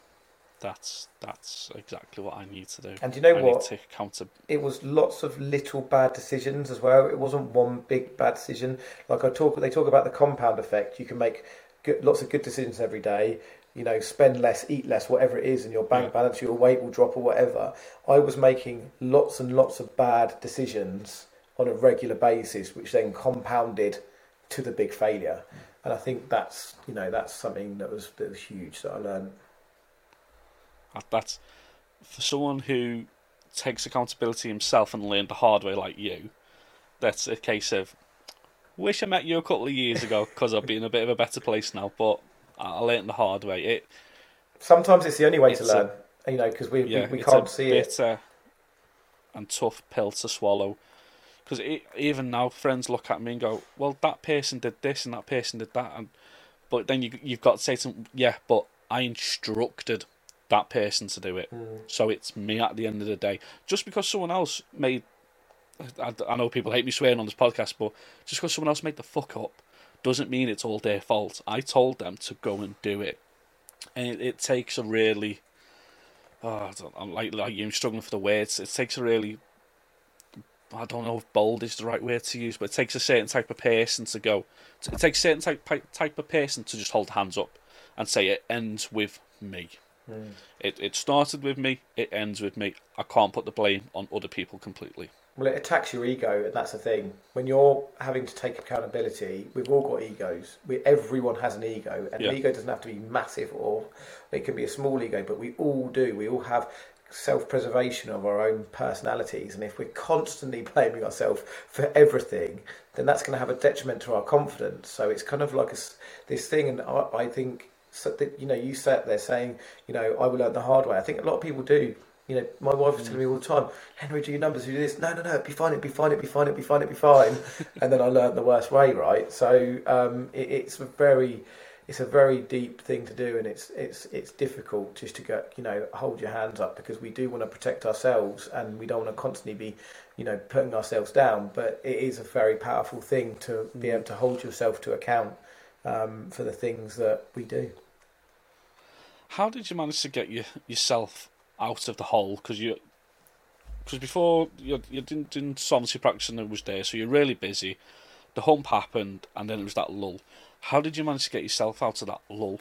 That's that's exactly what I need to do. And you know I what? to counter. It was lots of little bad decisions as well. It wasn't one big bad decision. Like I talk, they talk about the compound effect. You can make good, lots of good decisions every day. You know, spend less, eat less, whatever it is, and your bank yeah. balance, your weight will drop or whatever. I was making lots and lots of bad decisions on a regular basis, which then compounded to the big failure. And I think that's you know that's something that was that was huge that I learned. That's for someone who takes accountability himself and learned the hard way like you. That's a case of wish I met you a couple of years ago because I'd be in a bit of a better place now. But I learned the hard way. It sometimes it's the only way to learn. A, you know, because we, yeah, we, we can't see bitter it. and tough pill to swallow. Because even now, friends look at me and go, "Well, that person did this and that person did that," and but then you you've got to say to them, "Yeah, but I instructed that person to do it. Mm. So it's me at the end of the day. Just because someone else made, I, I know people hate me swearing on this podcast, but just because someone else made the fuck up doesn't mean it's all their fault. I told them to go and do it, and it, it takes a really, oh, I'm like like you, I'm struggling for the words. It takes a really, I don't know if bold is the right word to use, but it takes a certain type of person to go. It takes a certain type type of person to just hold hands up and say it ends with me. Mm. It it started with me. It ends with me. I can't put the blame on other people completely. Well, it attacks your ego, and that's the thing. When you're having to take accountability, we've all got egos. We, everyone has an ego, and Yeah. an ego doesn't have to be massive, or it can be a small ego, but we all do. We all have self-preservation of our own personalities, and if we're constantly [LAUGHS] blaming ourselves for everything, then that's going to have a detriment to our confidence. So it's kind of like a this thing, and I, I think so that you know you sat there saying, you know, I will learn the hard way. I think a lot of people do. You know, my wife was telling me all the time, Henri, do your numbers, do this. No, no, no, be fine, it'd be fine, it'd be fine, it'd be fine, it'd be fine. [LAUGHS] and then I learned the worst way, right? So um, it, it's a very, it's a very deep thing to do, and it's it's it's difficult just to go, you know, hold your hands up because we do want to protect ourselves, and we don't want to constantly be, you know, putting ourselves down. But it is a very powerful thing to be able to hold yourself to account um, for the things that we do. How did you manage to get your, yourself out of the hole? Because you, because before you you didn't didn't solvency practice and it was there, so you're really busy. The hump happened, and then it was that lull. How did you manage to get yourself out of that lull?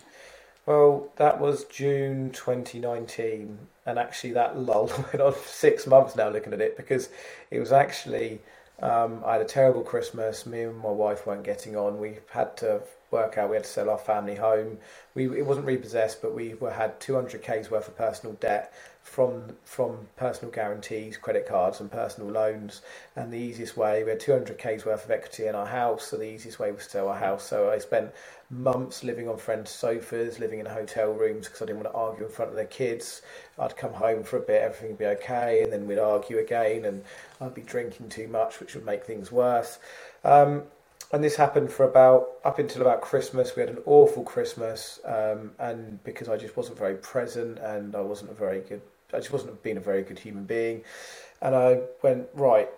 Well, that was June 2019, and actually that lull [LAUGHS] went on for six months now looking at it because it was actually um, I had a terrible Christmas. Me and my wife weren't getting on. We had to work out. We had to sell our family home. We it wasn't repossessed, but we were had 200k's worth of personal debt from from personal guarantees, credit cards, and personal loans. And the easiest way we had 200k's worth of equity in our house, so the easiest way was to sell our house. So I spent months living on friends' sofas, living in hotel rooms because I didn't want to argue in front of their kids. I'd come home for a bit, everything would be okay, and then we'd argue again, and I'd be drinking too much, which would make things worse. Um, and this happened for about up until about Christmas. We had an awful Christmas, um, and because I just wasn't very present, and I wasn't a very good, I just wasn't being a very good human being, and I went right.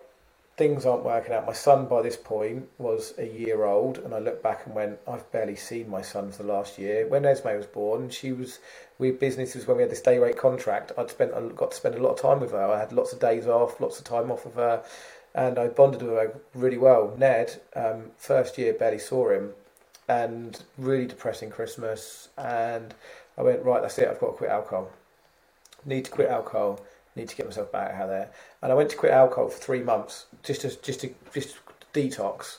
Things aren't working out. My son, by this point, was a year old, and I looked back and went, I've barely seen my son for the last year. When Esme was born, she was we businesses when we had this day rate contract. I'd spent got to spend a lot of time with her. I had lots of days off, lots of time off of her and I bonded with her really well. Ned, um, first year, barely saw him, and really depressing Christmas. And I went right, that's it. I've got to quit alcohol. Need to quit alcohol. Need to get myself back out there. And I went to quit alcohol for three months, just to just to just detox.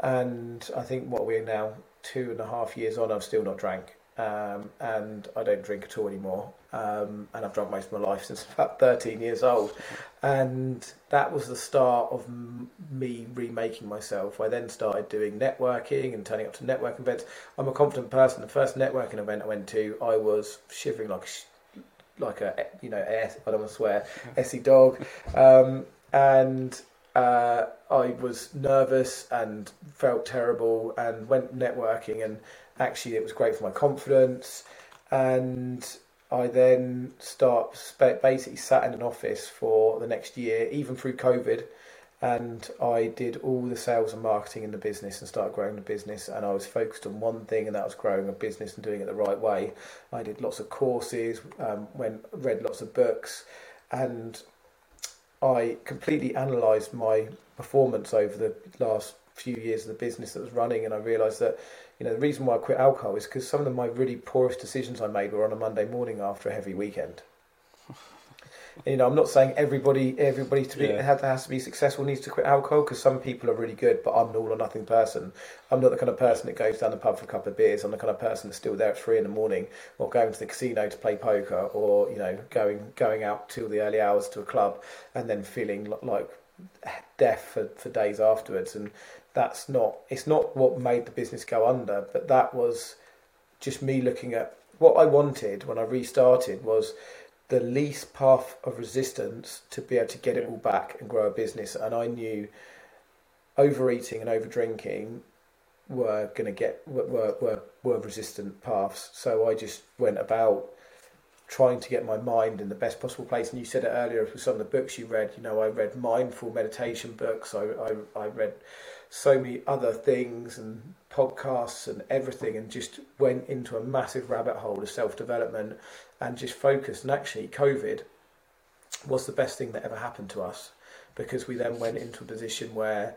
And I think what we're now two and a half years on, I've still not drank. Um, and I don't drink at all anymore. Um, and I've drunk most of my life since [LAUGHS] about 13 years old. And that was the start of m- me remaking myself. I then started doing networking and turning up to networking events. I'm a confident person. The first networking event I went to, I was shivering like a, sh- like a you know, I don't want to swear, Essie dog. Um, and uh, I was nervous and felt terrible and went networking and actually it was great for my confidence and I then start basically sat in an office for the next year even through COVID and I did all the sales and marketing in the business and started growing the business and I was focused on one thing and that was growing a business and doing it the right way. I did lots of courses um, went read lots of books and I completely analysed my performance over the last few years of the business that was running, and I realised that you know the reason why I quit alcohol is because some of the, my really poorest decisions I made were on a Monday morning after a heavy weekend. [LAUGHS] you know, I'm not saying everybody everybody to be Yeah. has, to be successful needs to quit alcohol because some people are really good, but I'm an all or nothing person. I'm not the kind of person that goes down the pub for a couple of beers. I'm the kind of person that's still there at three in the morning, or going to the casino to play poker, or you know, going going out till the early hours to a club, and then feeling like death for, for days afterwards. And that's not it's not what made the business go under, but that was just me looking at what I wanted when I restarted was the least path of resistance to be able to get it all back and grow a business. And I knew overeating and over drinking were going to get were, were were resistant paths. So I just went about trying to get my mind in the best possible place. And you said it earlier with some of the books you read. You know, I read mindful meditation books. I I, I read so many other things and podcasts and everything, and just went into a massive rabbit hole of self development and just focused. And actually, COVID was the best thing that ever happened to us because we then went into a position where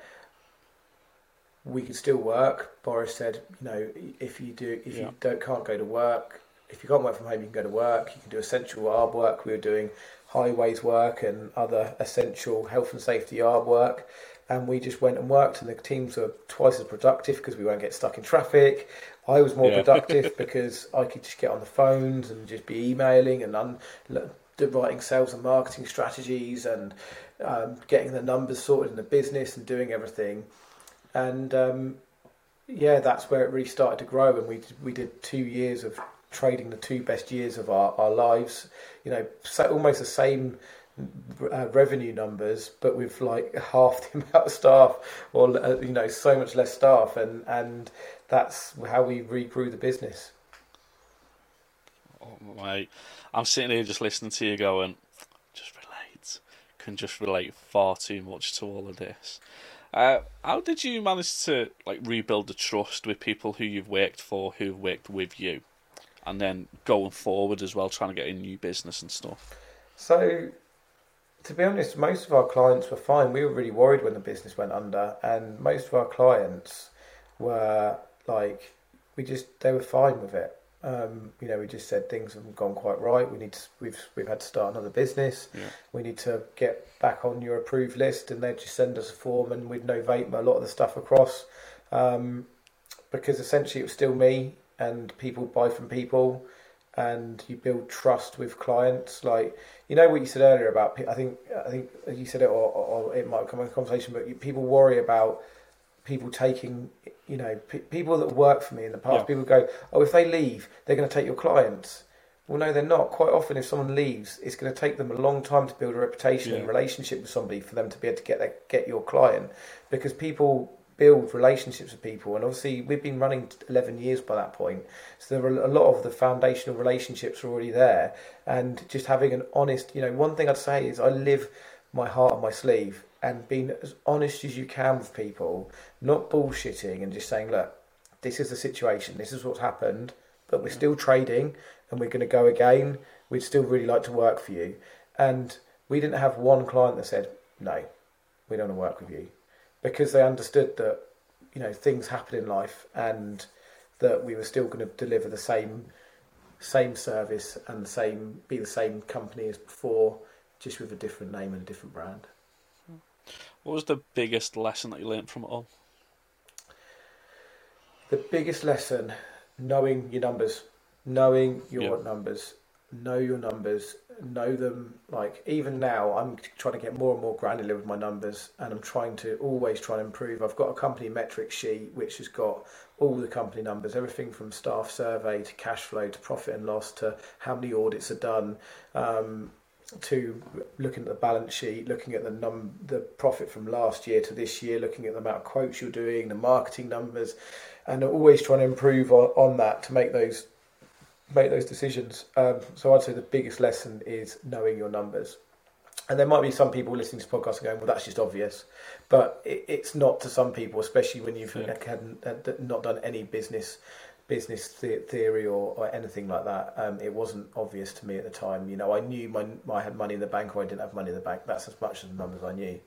we could still work. Boris said, you know, if you do, if yeah. you don't can't go to work, if you can't work from home, you can go to work. You can do essential ARB work. We were doing highways work and other essential health and safety ARB work. And we just went and worked, and the teams were twice as productive because we won't get stuck in traffic. I was more yeah. productive [LAUGHS] because I could just get on the phones and just be emailing and un- writing sales and marketing strategies and um, getting the numbers sorted in the business and doing everything. And um, yeah, that's where it really started to grow. And we we did two years of trading the two best years of our, our lives. You know, so almost the same uh, revenue numbers, but with like [LAUGHS] half the amount of staff, or uh, you know, so much less staff, and and that's how we regrew the business. Oh, mate, I'm sitting here just listening to you going, just relate, can just relate far too much to all of this. Uh, how did you manage to like rebuild the trust with people who you've worked for, who've worked with you? and then going forward as well, trying to get in new business and stuff? So, to be honest, most of our clients were fine. We were really worried when the business went under, and most of our clients were like, we just they were fine with it. Um, you know, we just said things haven't gone quite right. We need to, we've we've had to start another business. Yeah. We need to get back on your approved list, and they'd just send us a form, and we'd novate a lot of the stuff across. Um, because essentially it was still me and people buy from people and you build trust with clients like you know what you said earlier about i think i think you said it or, or it might come in a conversation but people worry about people taking you know p- people that work for me in the past yeah. people go oh if they leave they're going to take your clients well no they're not quite often if someone leaves it's going to take them a long time to build a reputation yeah. and relationship with somebody for them to be able to get their, get your client because people build relationships with people. And obviously, we've been running 11 years by that point. So there are a lot of the foundational relationships are already there. And just having an honest, you know, one thing I'd say is I live my heart on my sleeve and being as honest as you can with people, not bullshitting and just saying, look, this is the situation, this is what's happened, but we're still trading and we're going to go again. We'd still really like to work for you. And we didn't have one client that said, no, we don't want to work with you because they understood that you know things happen in life and that we were still going to deliver the same same service and the same be the same company as before, just with a different name and a different brand. Hmm. What was the biggest lesson that you learned from it all? The biggest lesson, knowing your numbers, knowing your yep. numbers, know your numbers, know them. Like even now, I'm trying to get more and more granular with my numbers, and I'm trying to always try and improve. I've got a company metric sheet which has got all the company numbers, everything from staff survey to cash flow to profit and loss to how many audits are done. Um, to looking at the balance sheet, looking at the num the profit from last year to this year, looking at the amount of quotes you're doing, the marketing numbers, and always trying to improve on, on that to make those make those decisions. Um, so I'd say the biggest lesson is knowing your numbers. And there might be some people listening to podcasts and going, "Well, that's just obvious," but it, it's not to some people, especially when you've yeah. had, not done any business business theory or, or anything like that. Um, it wasn't obvious to me at the time. You know, I knew my, I had money in the bank or I didn't have money in the bank. That's as much as the numbers I knew.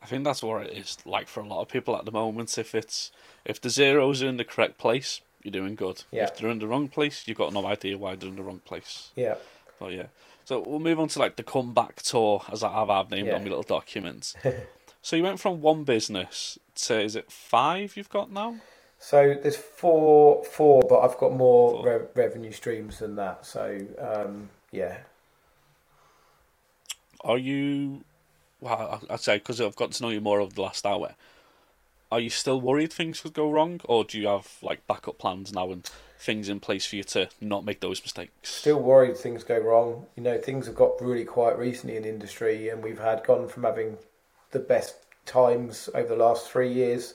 I think that's what it is like for a lot of people at the moment. If it's if the zeros are in the correct place, you're doing good. Yeah. If they're in the wrong place, you've got no idea why they're in the wrong place. Yeah. But yeah. So we'll move on to like the comeback tour, as I have I've named yeah. on my little documents. [LAUGHS] so you went from one business to is it five you've got now? So there's four, four, but I've got more re- revenue streams than that. So um, yeah. Are you? Well, I'd say because I've got to know you more over the last hour are you still worried things could go wrong, or do you have like backup plans now and things in place for you to not make those mistakes? Still worried things go wrong. You know, things have got really quiet recently in the industry, and we've had gone from having the best times over the last three years,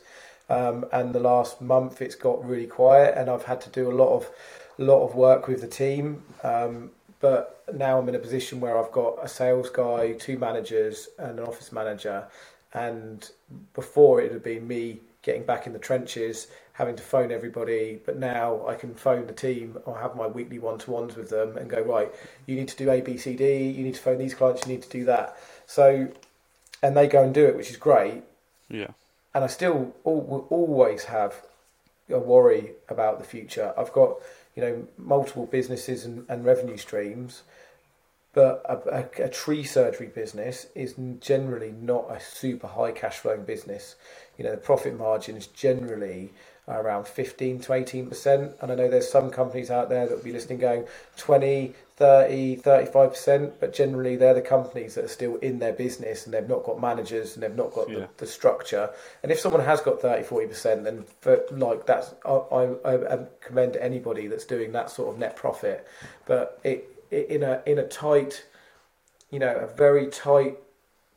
um, and the last month it's got really quiet, and I've had to do a lot of lot of work with the team. Um, but now I'm in a position where I've got a sales guy, two managers, and an office manager, And before it had been me getting back in the trenches, having to phone everybody, but now I can phone the team or have my weekly one to ones with them and go, right, you need to do A, B, C, D, you need to phone these clients, you need to do that. So, and they go and do it, which is great. Yeah. And I still will always have a worry about the future. I've got, you know, multiple businesses and, and revenue streams but a, a, a, tree surgery business is generally not a super high cash flowing business. You know, the profit margin is generally around 15 to 18%. And I know there's some companies out there that will be listening going 20, 30, 35%, but generally they're the companies that are still in their business and they've not got managers and they've not got yeah. the, the, structure. And if someone has got 30, 40%, then for, like that's, I, I, I commend anybody that's doing that sort of net profit. But it, in a in a tight, you know, a very tight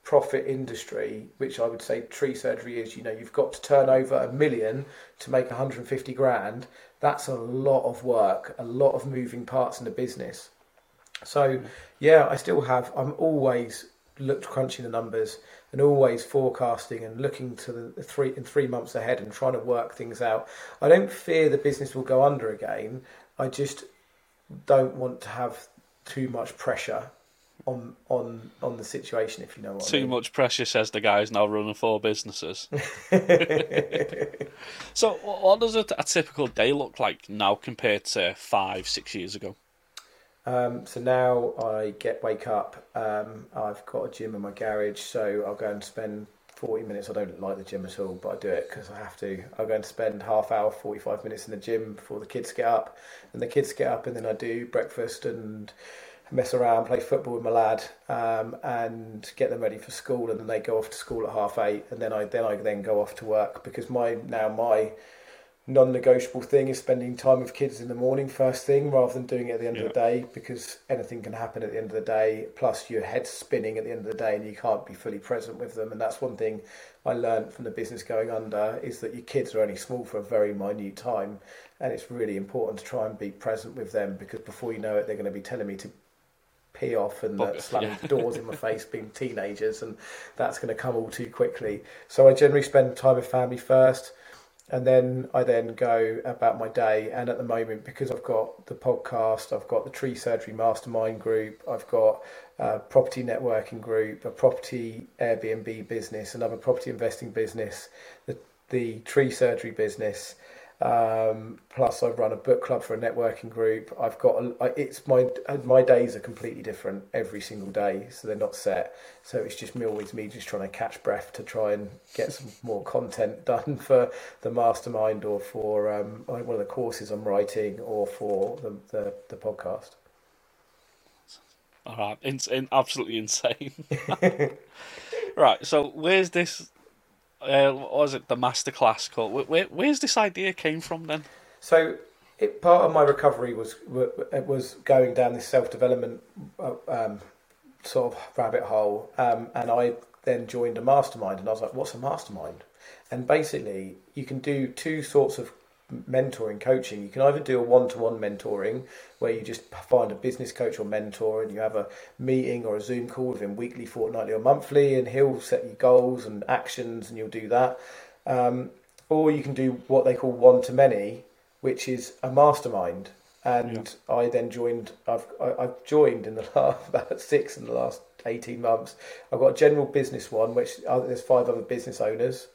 profit industry, which I would say tree surgery is. You know, you've got to turn over a million to make 150 grand. That's a lot of work, a lot of moving parts in the business. So, yeah, I still have. I'm always looked crunching the numbers and always forecasting and looking to the three in three months ahead and trying to work things out. I don't fear the business will go under again. I just don't want to have too much pressure on on on the situation, if you know what Too I mean. much pressure, says the guys now running four businesses. [LAUGHS] [LAUGHS] so, what does a, a, typical day look like now compared to five, six years ago? Um, so now I get wake up. Um, I've got a gym in my garage, so I'll go and spend 40 minutes. I don't like the gym at all, but I do it because I have to. I'm going to spend half hour, 45 minutes in the gym before the kids get up, and the kids get up, and then I do breakfast and mess around, play football with my lad, um, and get them ready for school, and then they go off to school at half eight, and then I then I then go off to work because my now my non-negotiable thing is spending time with kids in the morning first thing rather than doing it at the end yeah. of the day because anything can happen at the end of the day. Plus your head's spinning at the end of the day and you can't be fully present with them. And that's one thing I learned from the business going under is that your kids are only small for a very minute time. And it's really important to try and be present with them because before you know it they're going to be telling me to pee off and uh, slamming yeah. doors in my face [LAUGHS] being teenagers and that's going to come all too quickly. So I generally spend time with family first and then I then go about my day. And at the moment, because I've got the podcast, I've got the tree surgery mastermind group, I've got a property networking group, a property Airbnb business, another property investing business, the the tree surgery business, um, plus, I've run a book club for a networking group. I've got a, it's my my days are completely different every single day, so they're not set. So it's just me always me just trying to catch breath to try and get some more content [LAUGHS] done for the mastermind or for um, one of the courses I'm writing or for the the, the podcast. All right, in, in, absolutely insane. [LAUGHS] [LAUGHS] right, so where's this uh, what was it the masterclass called? Where, where's this idea came from then? So it, part of my recovery was was going down this self development uh, um, sort of rabbit hole, um, and I then joined a mastermind, and I was like, "What's a mastermind?" And basically, you can do two sorts of mentoring coaching. You can either do a one to one mentoring where you just find a business coach or mentor and you have a meeting or a Zoom call with him weekly, fortnightly, or monthly, and he'll set you goals and actions and you'll do that. Um, or you can do what they call one to many, which is a mastermind. And yeah. I then joined. I've I've joined in the [LAUGHS] last about six in the last eighteen months. I've got a general business one, which uh, there's five other business owners.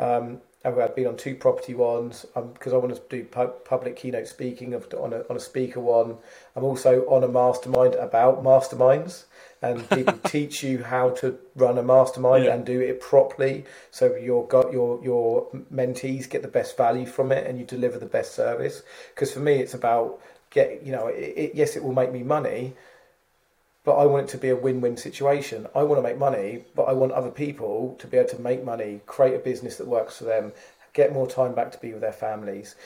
Um, I've been on two property ones because um, I want to do pu- public keynote speaking of, on, a, on a speaker one. I'm also on a mastermind about masterminds and people [LAUGHS] teach you how to run a mastermind yeah. and do it properly so your got your your mentees get the best value from it and you deliver the best service because for me it's about get you know it, it, yes it will make me money but I want it to be a win-win situation. I want to make money, but I want other people to be able to make money, create a business that works for them, get more time back to be with their families.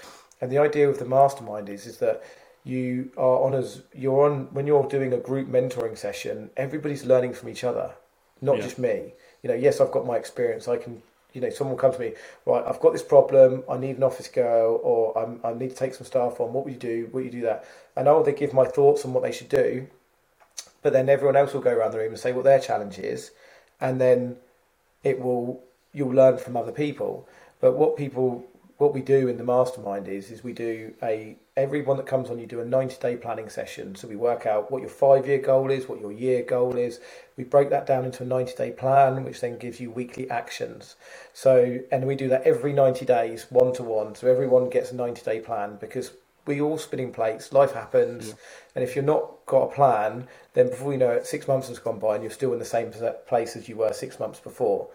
And the idea of the mastermind is is that you are on as you're on when you're doing a group mentoring session, everybody's learning from each other, not yeah. just me. You know, yes, I've got my experience. I can you know, someone will come to me, right, I've got this problem, I need an office girl, or I'm, i need to take some staff on, what would you do, what you do that? And I will they give my thoughts on what they should do, but then everyone else will go around the room and say what their challenge is, and then it will you'll learn from other people. But what people what we do in the mastermind is is we do a everyone that comes on you do a 90 day planning session. So we work out what your five year goal is what your year goal is. We break that down into a 90 day plan which then gives you weekly actions. So and we do that every 90 days one to one so everyone gets a 90 day plan because we all spinning plates life happens yeah. and if you're not got a plan then before you know it six months has gone by and you're still in the same place as you were six months before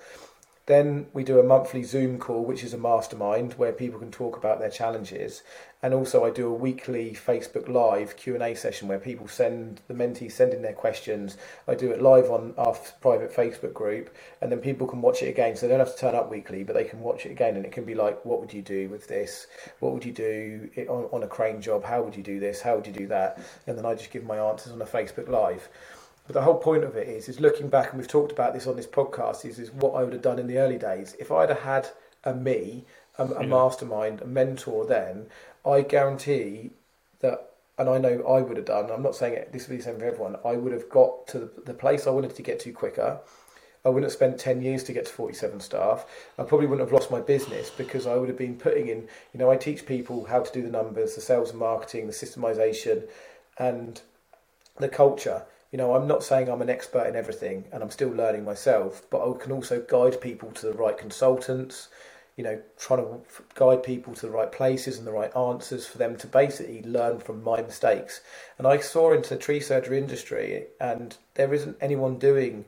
then we do a monthly Zoom call, which is a mastermind where people can talk about their challenges, and also I do a weekly Facebook Live Q and A session where people send the mentees send in their questions. I do it live on our private Facebook group, and then people can watch it again. So they don't have to turn up weekly, but they can watch it again, and it can be like, what would you do with this? What would you do on, on a crane job? How would you do this? How would you do that? And then I just give my answers on a Facebook Live. But the whole point of it is, is looking back, and we've talked about this on this podcast, is, is what I would have done in the early days. If I'd have had a me, a, a yeah. mastermind, a mentor then, I guarantee that, and I know I would have done, I'm not saying it, this would be the same for everyone, I would have got to the, the place I wanted to get to quicker. I wouldn't have spent 10 years to get to 47 staff. I probably wouldn't have lost my business because I would have been putting in, you know, I teach people how to do the numbers, the sales and marketing, the systemization, and the culture you know, I'm not saying I'm an expert in everything and I'm still learning myself, but I can also guide people to the right consultants, you know, trying to guide people to the right places and the right answers for them to basically learn from my mistakes. And I saw into the tree surgery industry and there isn't anyone doing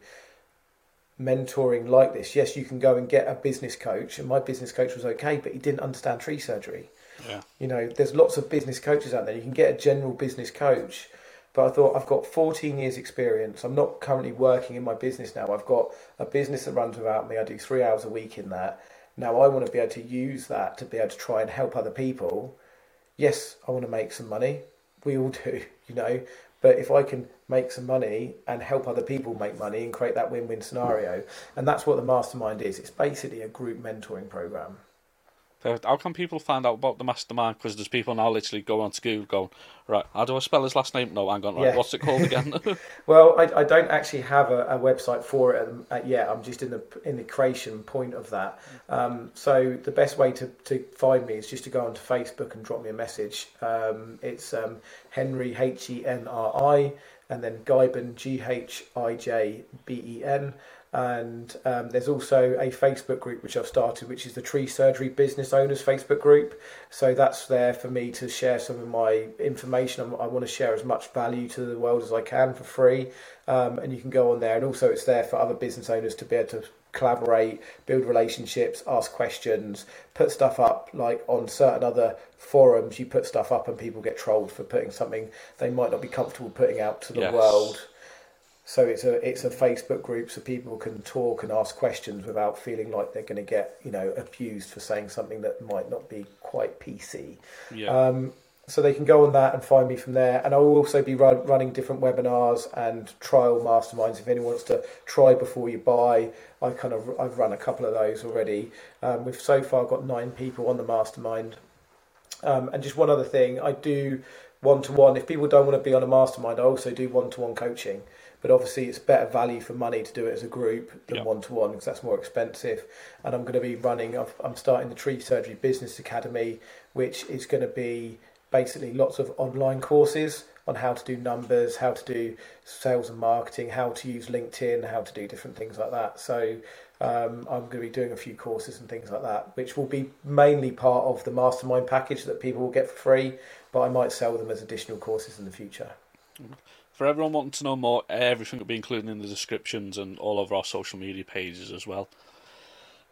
mentoring like this. Yes, you can go and get a business coach, and my business coach was okay, but he didn't understand tree surgery. Yeah. You know, there's lots of business coaches out there. You can get a general business coach but I thought I've got 14 years experience. I'm not currently working in my business now. I've got a business that runs without me. I do three hours a week in that. Now I want to be able to use that to be able to try and help other people. Yes, I want to make some money. We all do, [LAUGHS] you know. But if I can make some money and help other people make money and create that win-win scenario, and that's what the mastermind is. It's basically a group mentoring program. How can people find out about the mastermind? Because there's people now literally go on to Google going, right, how do I spell his last name? No, hang on, right, yeah. what's it called again? [LAUGHS] [LAUGHS] well, I, I don't actually have a, a website for it at, yet. I'm just in the in the creation point of that. Um, so the best way to, to find me is just to go onto Facebook and drop me a message. Um, it's um, Henri H E N R I and then Ghijben G H I J B E N and um, there's also a Facebook group which I've started, which is the Tree Surgery Business Owners Facebook group. So that's there for me to share some of my information. I'm, i want to share as much value to the world as I can for free, um, and you can go on there. And also, it's there for other business owners to be able to collaborate, build relationships, ask questions, put stuff up. Like on certain other forums, you put stuff up and people get trolled for putting something they might not be comfortable putting out to the yes. world. So it's a it's a Facebook group so people can talk and ask questions without feeling like they're going to get you know abused for saying something that might not be quite PC. Yeah. Um, so they can go on that and find me from there. And I will also be run, running different webinars and trial masterminds. If anyone wants to try before you buy, I kind of I've run a couple of those already. Um, we've so far got nine people on the mastermind. Um, and just one other thing, I do one to one. If people don't want to be on a mastermind, I also do one to one coaching but obviously it's better value for money to do it as a group than one to one because that's more expensive. And I'm going to be running. I'm starting the Tree Surgery Business Academy, which is going to be basically lots of online courses on how to do numbers, how to do sales and marketing, how to use LinkedIn, how to do different things like that. So um, I'm going to be doing a few courses and things like that, which will be mainly part of the mastermind package that people will get for free, but I might sell them as additional courses in the future. Mm-hmm. For everyone wanting to know more, everything will be included in the descriptions and all over our social media pages as well.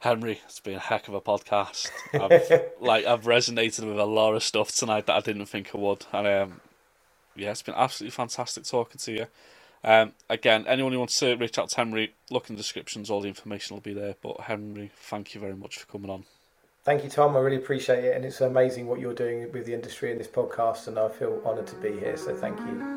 Henri, it's been a heck of a podcast. I've, [LAUGHS] like I've resonated with a lot of stuff tonight that I didn't think I would, and um, yeah, it's been absolutely fantastic talking to you. Um, again, anyone who wants to reach out to Henri, look in the descriptions. All the information will be there. But Henri, thank you very much for coming on. Thank you, Tom. I really appreciate it, and it's amazing what you're doing with the industry in this podcast, and I feel honoured to be here. So thank you.